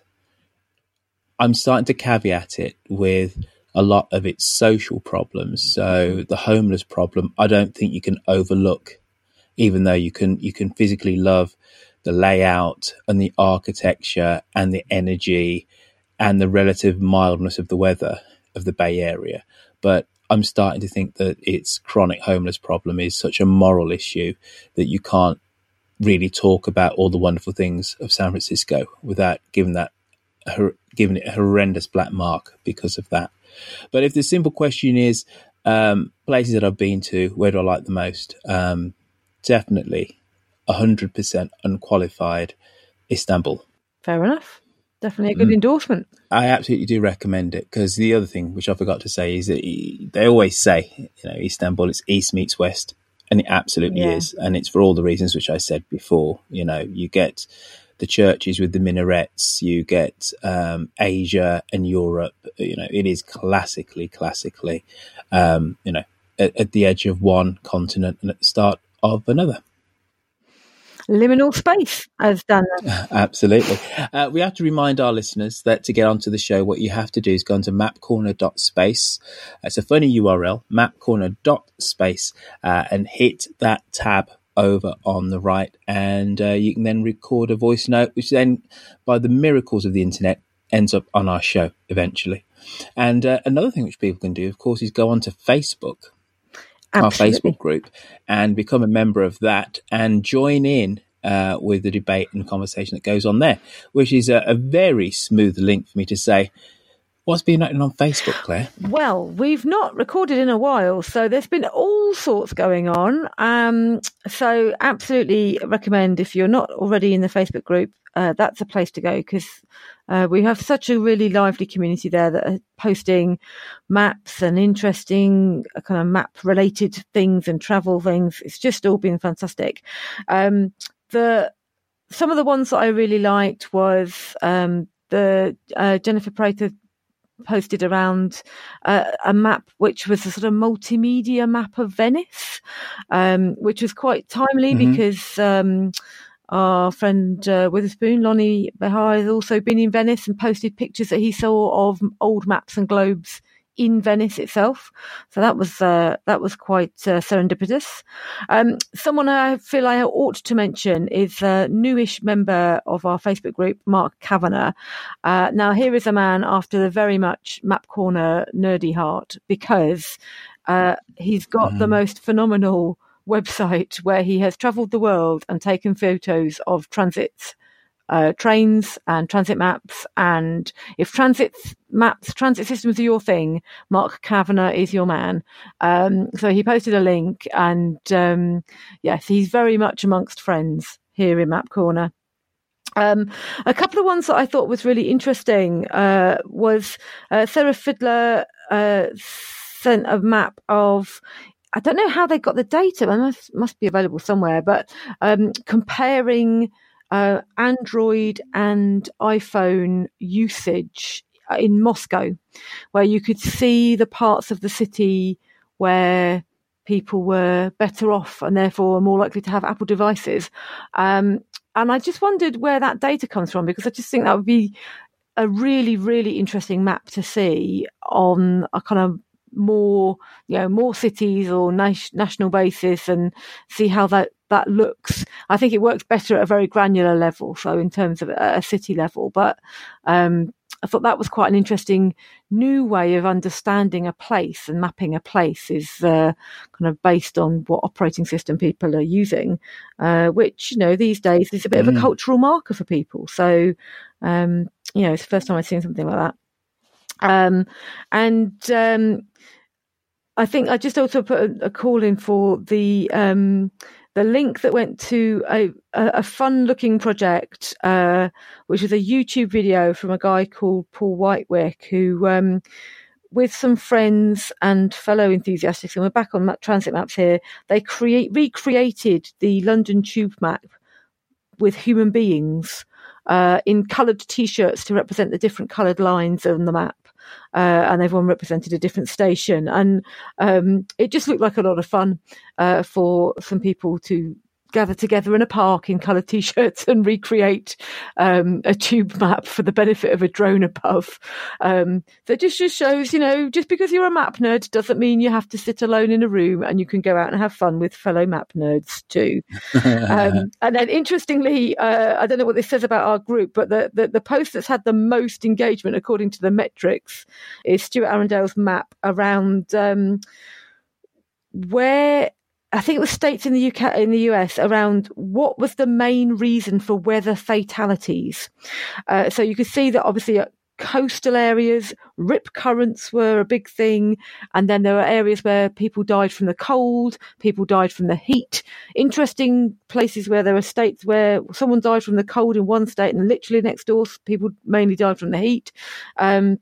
I'm starting to caveat it with a lot of its social problems. So the homeless problem, I don't think you can overlook, even though you can you can physically love the layout and the architecture and the energy and the relative mildness of the weather of the Bay Area. But I'm starting to think that its chronic homeless problem is such a moral issue that you can't really talk about all the wonderful things of San Francisco without giving that giving it a horrendous black mark because of that. But if the simple question is um, places that I've been to, where do I like the most? Um, definitely, hundred percent unqualified, Istanbul. Fair enough. Definitely a good mm. endorsement. I absolutely do recommend it because the other thing, which I forgot to say, is that they always say, you know, Istanbul, it's East meets West, and it absolutely yeah. is, and it's for all the reasons which I said before. You know, you get the churches with the minarets, you get um, Asia and Europe. You know, it is classically, classically, um, you know, at, at the edge of one continent and at the start of another liminal space, as Dan. (laughs) Absolutely. Uh, we have to remind our listeners that to get onto the show, what you have to do is go onto mapcorner.space. It's a funny URL, mapcorner.space, uh, and hit that tab over on the right, and uh, you can then record a voice note, which then, by the miracles of the internet, ends up on our show eventually. And uh, another thing which people can do, of course, is go onto Facebook, Absolutely. our Facebook group, and become a member of that and join in uh, with the debate and conversation that goes on there, which is a, a very smooth link for me to say, What's been happening on Facebook, Claire? Well, we've not recorded in a while, so there's been all sorts going on. Um, so, absolutely recommend if you're not already in the Facebook group, uh, that's a place to go because uh, we have such a really lively community there that are posting maps and interesting uh, kind of map related things and travel things. It's just all been fantastic. Um, the some of the ones that I really liked was um, the uh, Jennifer Prater posted around uh, a map which was a sort of multimedia map of Venice, um, which was quite timely mm-hmm. because um, our friend uh, Witherspoon, Lonnie Behar, has also been in Venice and posted pictures that he saw of old maps and globes in Venice itself. So that was uh, that was quite uh, serendipitous. Um, someone I feel I ought to mention is a newish member of our Facebook group, Mark Kavanagh. Uh, now here is a man after the very much Map Corner nerdy heart because uh, he's got mm. the most phenomenal website where he has travelled the world and taken photos of transits uh, trains and transit maps. And if transit maps, transit systems are your thing, Mark Kavanagh is your man. Um, so he posted a link, and um, yes, he's very much amongst friends here in Map Corner. Um, a couple of ones that I thought was really interesting uh, was uh, Sarah Fiddler uh, sent a map of I don't know how they got the data. It must must be available somewhere, but um, comparing uh, Android and iPhone usage in Moscow, where you could see the parts of the city where people were better off and therefore more likely to have Apple devices. Um, and I just wondered where that data comes from because I just think that would be a really, really interesting map to see on a kind of more, you know, more cities or national basis and see how that that looks. I think it works better at a very granular level, so in terms of a city level. But um, I thought that was quite an interesting new way of understanding a place and mapping a place is uh, kind of based on what operating system people are using, uh, which you know these days is a bit mm. of a mm. cultural marker for people. So um, you know, it's the first time I've seen something like that. Um, and um, I think I just also put a, a call in for the um, the link that went to a, a fun looking project, uh, which is a YouTube video from a guy called Paul Whitewick, who, um, with some friends and fellow enthusiasts, and we're back on transit maps here, they create recreated the London Tube map with human beings uh, in coloured T-shirts to represent the different coloured lines on the map uh, and everyone represented a different station. And um, it just looked like a lot of fun uh, for some people to gather together in a park in coloured t-shirts and recreate um, a tube map for the benefit of a drone above. Um, so it just, just shows, you know, just because you're a map nerd doesn't mean you have to sit alone in a room and you can go out and have fun with fellow map nerds too. (laughs) um, and then interestingly, uh, I don't know what this says about our group, but the, the, the post that's had the most engagement according to the metrics is Stuart Arundale's map around um, where I think it was states in the UK, in the US around what was the main reason for weather fatalities. Uh, so you could see that obviously uh, coastal areas, rip currents were a big thing. And then there were areas where people died from the cold, people died from the heat. Interesting places where there were states where someone died from the cold in one state and literally next door, people mainly died from the heat. Um,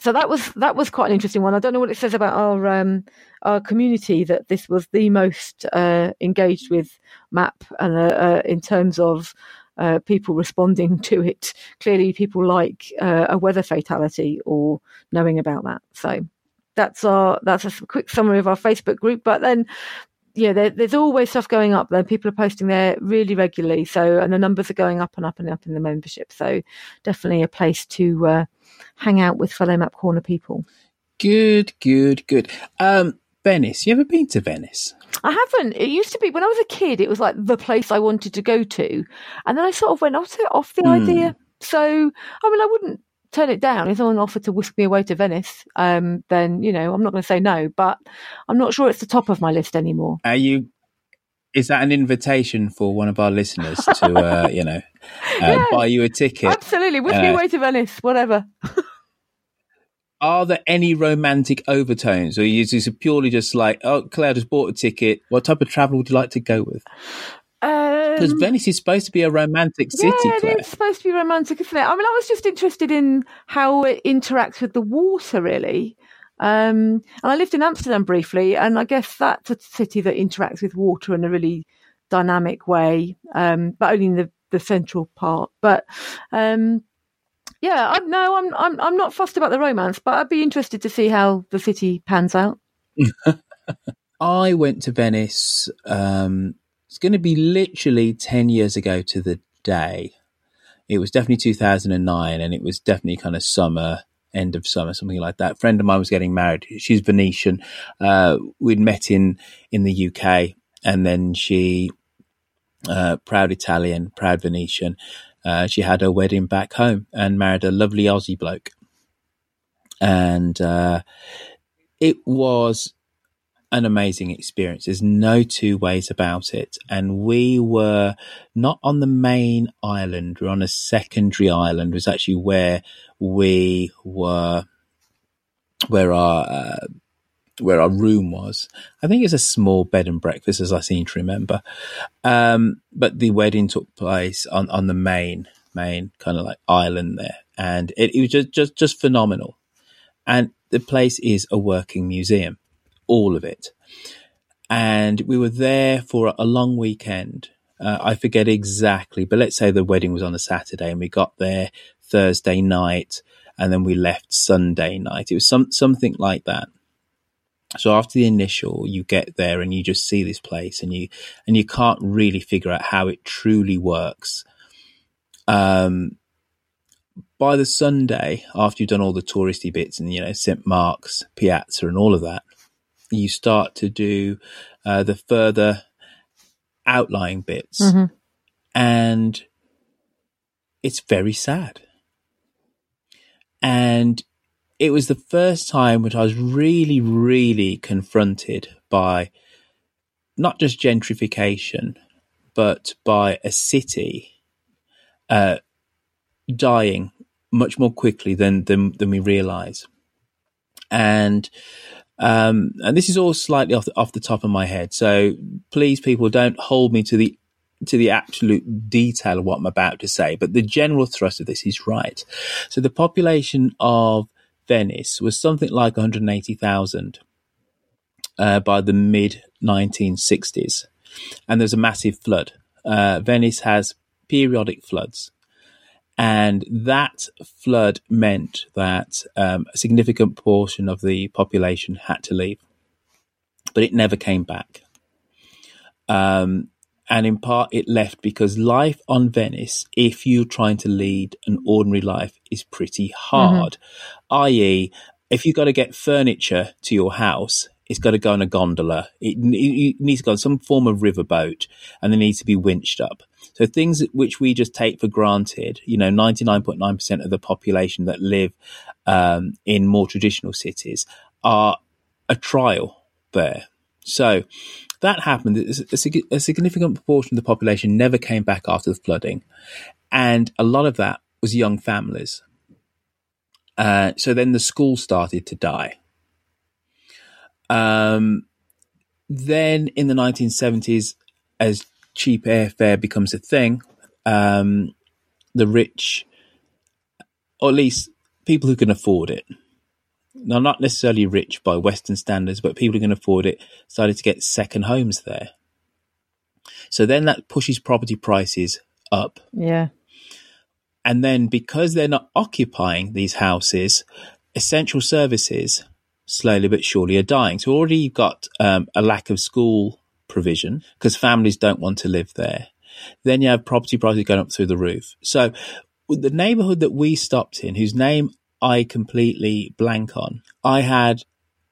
so that was that was quite an interesting one. I don't know what it says about our um, our community that this was the most uh, engaged with map and uh, uh, in terms of uh, people responding (laughs) to it. Clearly, people like uh, a weather fatality or knowing about that. So that's our that's a quick summary of our Facebook group. But then yeah, there, there's always stuff going up there. People are posting there really regularly. So, and the numbers are going up and up and up in the membership. So, definitely a place to uh, hang out with fellow Map Corner people. Good, good, good. Um, Venice. You ever been to Venice? I haven't. It used to be when I was a kid. It was like the place I wanted to go to, and then I sort of went off the, off the mm. idea. So, I mean, I wouldn't turn it down. If someone offered to whisk me away to Venice, um, then you know I'm not going to say no. But I'm not sure it's the top of my list anymore. Are you? Is that an invitation for one of our listeners to, uh, (laughs) you know, uh, yeah, buy you a ticket? Absolutely, whisk uh, me away to Venice, whatever. (laughs) are there any romantic overtones, or is this purely just like, oh, Claire just bought a ticket? What type of travel would you like to go with? Because um, Venice is supposed to be a romantic city. Yeah, Claire. it's supposed to be romantic, isn't it? I mean, I was just interested in how it interacts with the water, really. Um, and I lived in Amsterdam briefly, and I guess that's a city that interacts with water in a really dynamic way, um, but only in the, the central part. But um, yeah, I, no, I'm I'm I'm not fussed about the romance, but I'd be interested to see how the city pans out. (laughs) I went to Venice um, it's going to be literally 10 years ago to the day. It was definitely 2009 and it was definitely kind of summer, end of summer, something like that. A friend of mine was getting married. She's Venetian. Uh, we'd met in, in the UK and then she, uh, proud Italian, proud Venetian. Uh, she had her wedding back home and married a lovely Aussie bloke. And, uh, it was an amazing experience. There's no two ways about it. And we were not on the main island. We we're on a secondary island. It was actually where we were, where our, uh, where our room was. I think it's a small bed and breakfast, as I seem to remember. Um, but the wedding took place on, on the main, main kind of like island there. And it, it was just, just, just phenomenal. And the place is a working museum all of it. And we were there for a long weekend. Uh, I forget exactly, but let's say the wedding was on a Saturday and we got there Thursday night and then we left Sunday night. It was some, something like that. So after the initial, you get there and you just see this place and you, and you can't really figure out how it truly works. Um, by the Sunday, after you've done all the touristy bits and, you know, St. Mark's, Piazza and all of that, you start to do uh, the further outlying bits. Mm-hmm. And it's very sad. And it was the first time that I was really, really confronted by not just gentrification, but by a city uh, dying much more quickly than than, than we realize. And um, and this is all slightly off the, off the top of my head. So please, people, don't hold me to the to the absolute detail of what I'm about to say, but the general thrust of this is right. So the population of Venice was something like 180,000 uh, by the mid 1960s, and there's a massive flood. Uh, Venice has periodic floods. And that flood meant that um, a significant portion of the population had to leave, but it never came back. Um, and in part, it left because life on Venice, if you're trying to lead an ordinary life, is pretty hard. Mm-hmm. I.e., if you've got to get furniture to your house, it's got to go on a gondola. It, it, needs to go on some form of riverboat, and it needs to be winched up. So things which we just take for granted, you know, 99.9% of the population that live um, in more traditional cities are a trial there. So that happened. A, a significant proportion of the population never came back after the flooding. And a lot of that was young families. Uh, so then the school started to die. Um, then in the 1970s, as cheap airfare becomes a thing, um, the rich, or at least people who can afford it, now not necessarily rich by Western standards, but people who can afford it, started to get second homes there. So then that pushes property prices up. Yeah. And then because they're not occupying these houses, essential services slowly but surely are dying. So already you've got um, a lack of school provision because families don't want to live there. Then you have property prices going up through the roof. So the neighborhood that we stopped in, whose name I completely blank on, I had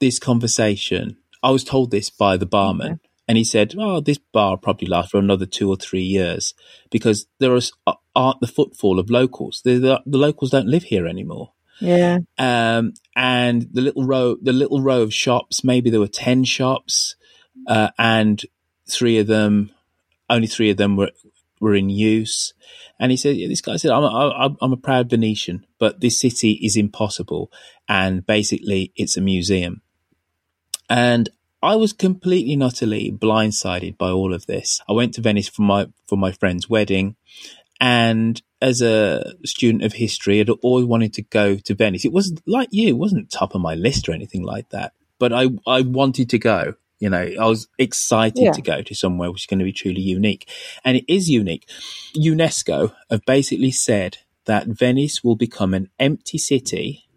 this conversation. I was told this by the barman. Okay. And he said, "Oh, this bar probably lasts for another two or three years because there is, aren't the footfall of locals. The, the, the locals don't live here anymore. Yeah. Um, and the little row, the little row of shops, maybe there were 10 shops uh, and three of them, only three of them were were in use. And he said, "This guy said, I'm a, I'm a proud Venetian, but this city is impossible, and basically, it's a museum." And I was completely and utterly blindsided by all of this. I went to Venice for my for my friend's wedding, and as a student of history, I'd always wanted to go to Venice. It wasn't like you; it wasn't top of my list or anything like that. But I I wanted to go, you know, I was excited yeah. to go to somewhere which is going to be truly unique. And it is unique. UNESCO have basically said that Venice will become an empty city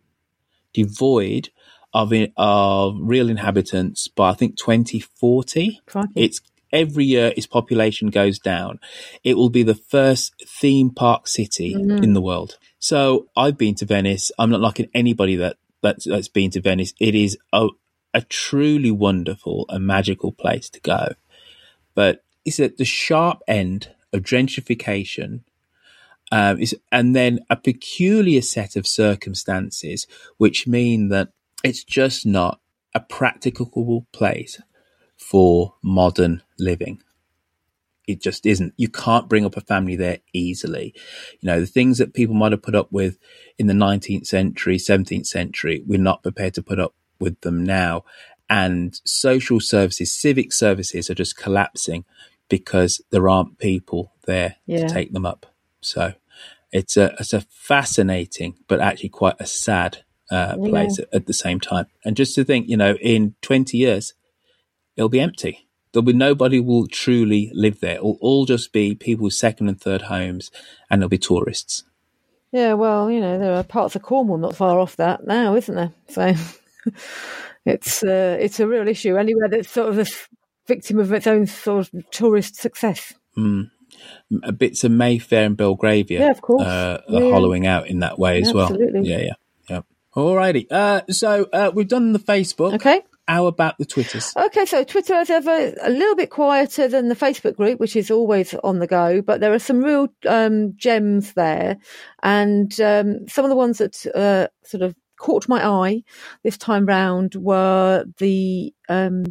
devoid of, of real inhabitants by, I think, 2040. It's every year its population goes down. It will be the first theme park city mm-hmm. in the world. So I've been to Venice. I'm not liking anybody that that's, that's been to Venice. It is a, a truly wonderful and magical place to go. But it's at the sharp end of gentrification. Um, is, and then a peculiar set of circumstances which mean that it's just not a practicable place for modern living. It just isn't. You can't bring up a family there easily. You know, the things that people might have put up with in the 19th century, 17th century, we're not prepared to put up with them now. And social services, civic services are just collapsing because there aren't people there yeah. to take them up. So it's a, it's a fascinating, but actually quite a sad uh, place yeah. at, at the same time. And just to think, you know, in 20 years, it'll be empty. There'll be nobody will truly live there. It'll all just be people's second and third homes, and there'll be tourists. Yeah, well, you know, there are parts of Cornwall not far off that now, isn't there? So (laughs) it's uh, it's a real issue anywhere that's sort of a victim of its own sort of tourist success. Mm. Bits of Mayfair and Belgravia, yeah, of course, uh, are yeah. hollowing out in that way as yeah, well. Absolutely. Yeah, yeah, yeah. Alrighty. Uh, so uh, we've done the Facebook. Okay. How about the Twitters? Okay, so Twitter is ever a little bit quieter than the Facebook group, which is always on the go, but there are some real um, gems there, and um, some of the ones that uh, sort of caught my eye this time round were the um,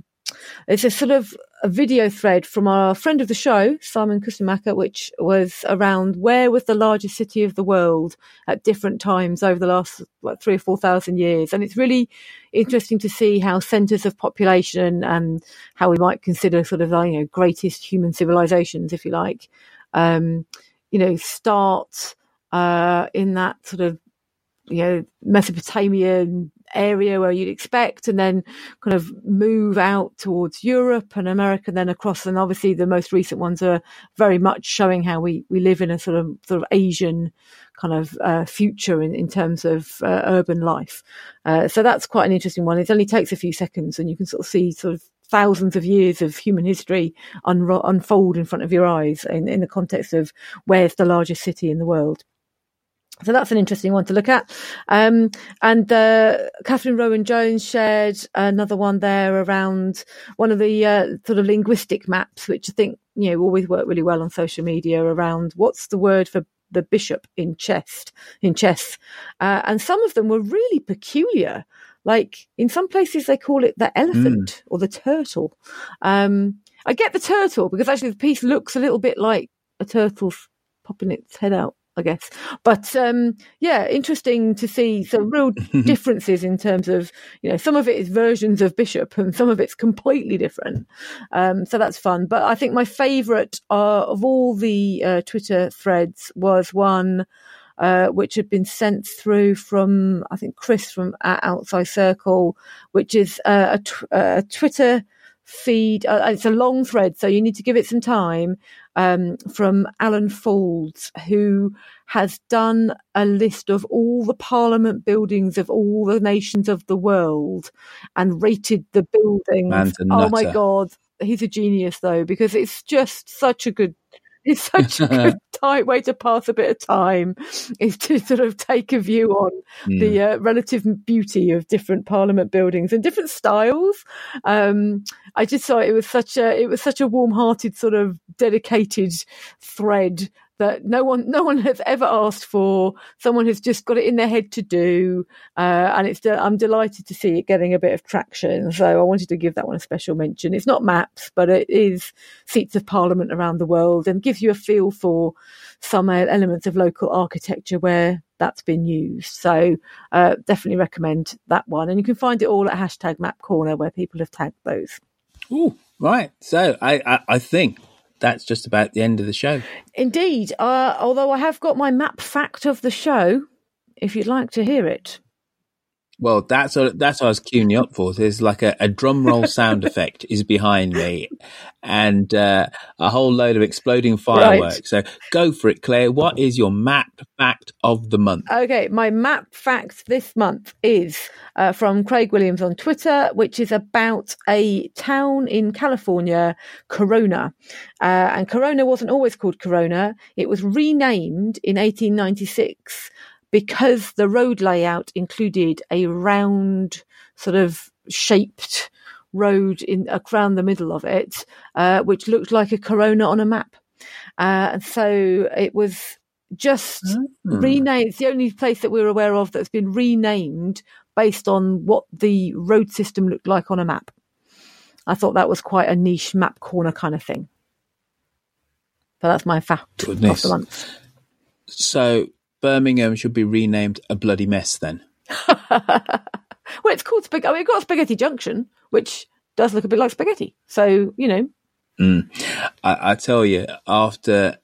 it's a sort of a video thread from our friend of the show, Simon Kuestenmacher, which was around where was the largest city of the world at different times over the last like three or four thousand years. And it's really interesting to see how centers of population and how we might consider sort of, you know, greatest human civilizations, if you like, um, you know, start, uh, in that sort of, you know, Mesopotamian area where you'd expect and then kind of move out towards Europe and America, and then across. And obviously the most recent ones are very much showing how we, we live in a sort of, sort of Asian kind of uh, future in, in terms of uh, urban life. Uh, so that's quite an interesting one. It only takes a few seconds and you can sort of see sort of thousands of years of human history unfold in front of your eyes in, in the context of where's the largest city in the world. So that's an interesting one to look at. Um, and uh, Catherine Rowan Jones shared another one there around one of the uh, sort of linguistic maps, which I think you know always work really well on social media around what's the word for the bishop in chest in chess, uh, and some of them were really peculiar. Like in some places they call it the elephant mm. or the turtle. Um, I get the turtle because actually the piece looks a little bit like a turtle popping its head out I guess. But um, yeah, interesting to see some real (laughs) differences in terms of, you know, some of it is versions of Bishop and some of it's completely different. Um, so that's fun. But I think my favourite uh, of all the uh, Twitter threads was one. Uh, which had been sent through from, I think, Chris from Outside Circle, which is uh, a, tw- a Twitter feed. Uh, it's a long thread, so you need to give it some time. Um, from Alan Foulds, who has done a list of all the parliament buildings of all the nations of the world and rated the buildings. Oh my god, he's a genius though because it's just such a good it's such a good (laughs) tight way to pass a bit of time is to sort of take a view on mm. the uh, relative beauty of different parliament buildings and different styles. Um, I just thought it was such a it was such a warm-hearted sort of dedicated thread that no one no one has ever asked for. Someone has just got it in their head to do, uh, and it's. I'm delighted to see it getting a bit of traction. So I wanted to give that one a special mention. It's not maps, but it is seats of parliament around the world, and gives you a feel for some elements of local architecture where that's been used. So uh, definitely recommend that one, and you can find it all at hashtag Map Corner where people have tagged those. Oh, right. So I, I, I think that's just about the end of the show. Indeed. Uh, although I have got my map fact of the show, if you'd like to hear it. Well, that's what, that's what I was queuing you up for. There's like a, a drum roll (laughs) sound effect is behind me, and uh, a whole load of exploding fireworks. Right. So go for it, Claire. What is your map fact of the month? Okay, my map fact this month is uh, from Craig Williams on Twitter, which is about a town in California, Corona. Uh, and Corona wasn't always called Corona; it was renamed in 1896 because the road layout included a round sort of shaped road in around the middle of it, uh, which looked like a corona on a map. Uh, and so it was just mm-hmm. renamed. It's the only place that we're aware of that's been renamed based on what the road system looked like on a map. I thought that was quite a niche map corner kind of thing. So that's my fact Goodness. of the month. So Birmingham should be renamed a bloody mess then. (laughs) well, it's called spaghetti. I mean, we've got Spaghetti Junction, which does look a bit like spaghetti. So, you know. Mm. I, I tell you, after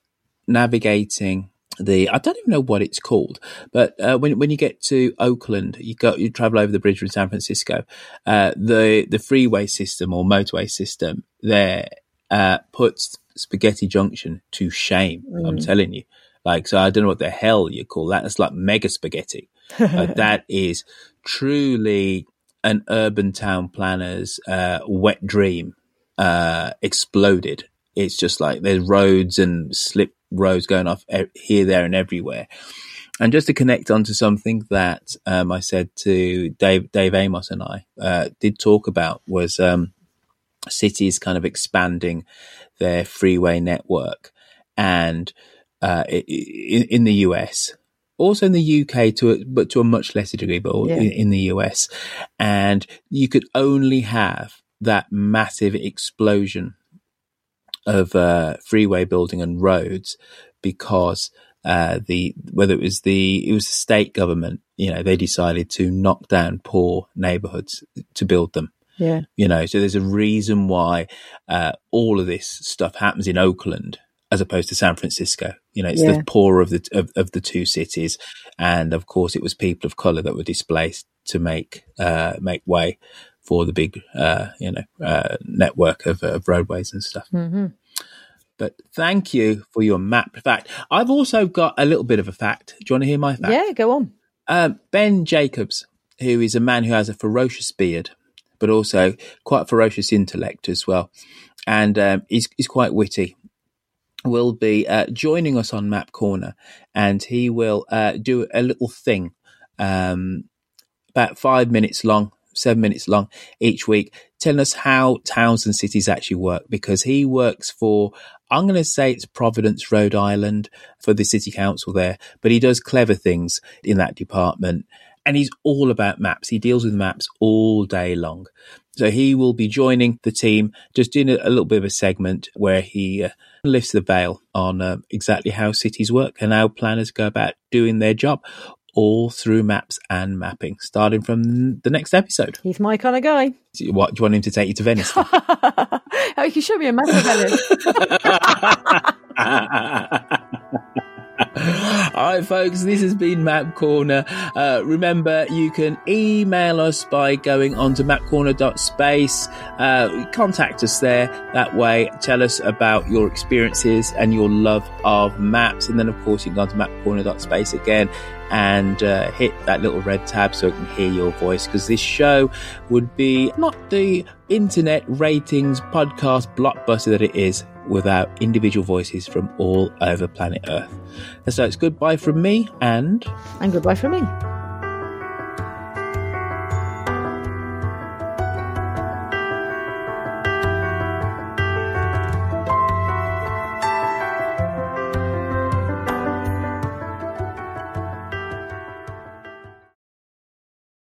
navigating the I don't even know what it's called, but uh, when when you get to Oakland, you go you travel over the bridge from San Francisco. Uh, the the freeway system or motorway system there uh, puts Spaghetti Junction to shame. Mm. I'm telling you, like, so I don't know what the hell you call that. It's like mega spaghetti. like, (laughs) that is truly an urban town planner's uh, wet dream uh, exploded. It's just like there's roads and slip roads going off here, there, and everywhere. And just to connect onto something that um, I said to Dave, Dave Amos and I uh, did talk about was um, cities kind of expanding their freeway network and uh, in, in, the US, also in the UK to a, but to a much lesser degree, but yeah. in, in, the US, and you could only have that massive explosion of uh, freeway building and roads because uh, the whether it was the it was the state government, you know, they decided to knock down poor neighborhoods to build them. Yeah. You know, so there's a reason why uh, all of this stuff happens in Oakland as opposed to San Francisco. You know, it's Yeah. the poorer of the of, of the two cities, and of course, it was people of color that were displaced to make uh, make way for the big, uh, you know, uh, network of, of roadways and stuff. hmm But thank you for your map fact. I've also got a little bit of a fact. Do you want to hear my fact? Yeah, go on. Um, ben Jacobs, who is a man who has a ferocious beard, but also quite ferocious intellect as well, and um, he's, he's quite witty, will be uh, joining us on Map Corner, and he will uh, do a little thing, um, about five minutes long, seven minutes long each week, telling us how towns and cities actually work. Because he works for, I'm going to say it's Providence, Rhode Island, for the city council there, but he does clever things in that department. And he's all about maps. He deals with maps all day long. So he will be joining the team, just doing a, a little bit of a segment where he uh, lifts the veil on uh, exactly how cities work and how planners go about doing their job, all through maps and mapping, starting from the next episode. He's my kind of guy. What do you want him to take you to Venice? (laughs) oh, you can show me a map of Venice. (laughs) (laughs) All right, folks, this has been Map Corner. Uh, remember, you can email us by going on to mapcorner.space. Uh, contact us there. That way, tell us about your experiences and your love of maps. And then, of course, you can go on to mapcorner.space again and uh, hit that little red tab so I can hear your voice because this show would be not the internet ratings podcast blockbuster that it is without individual voices from all over planet Earth. And so it's goodbye from me and and goodbye from me.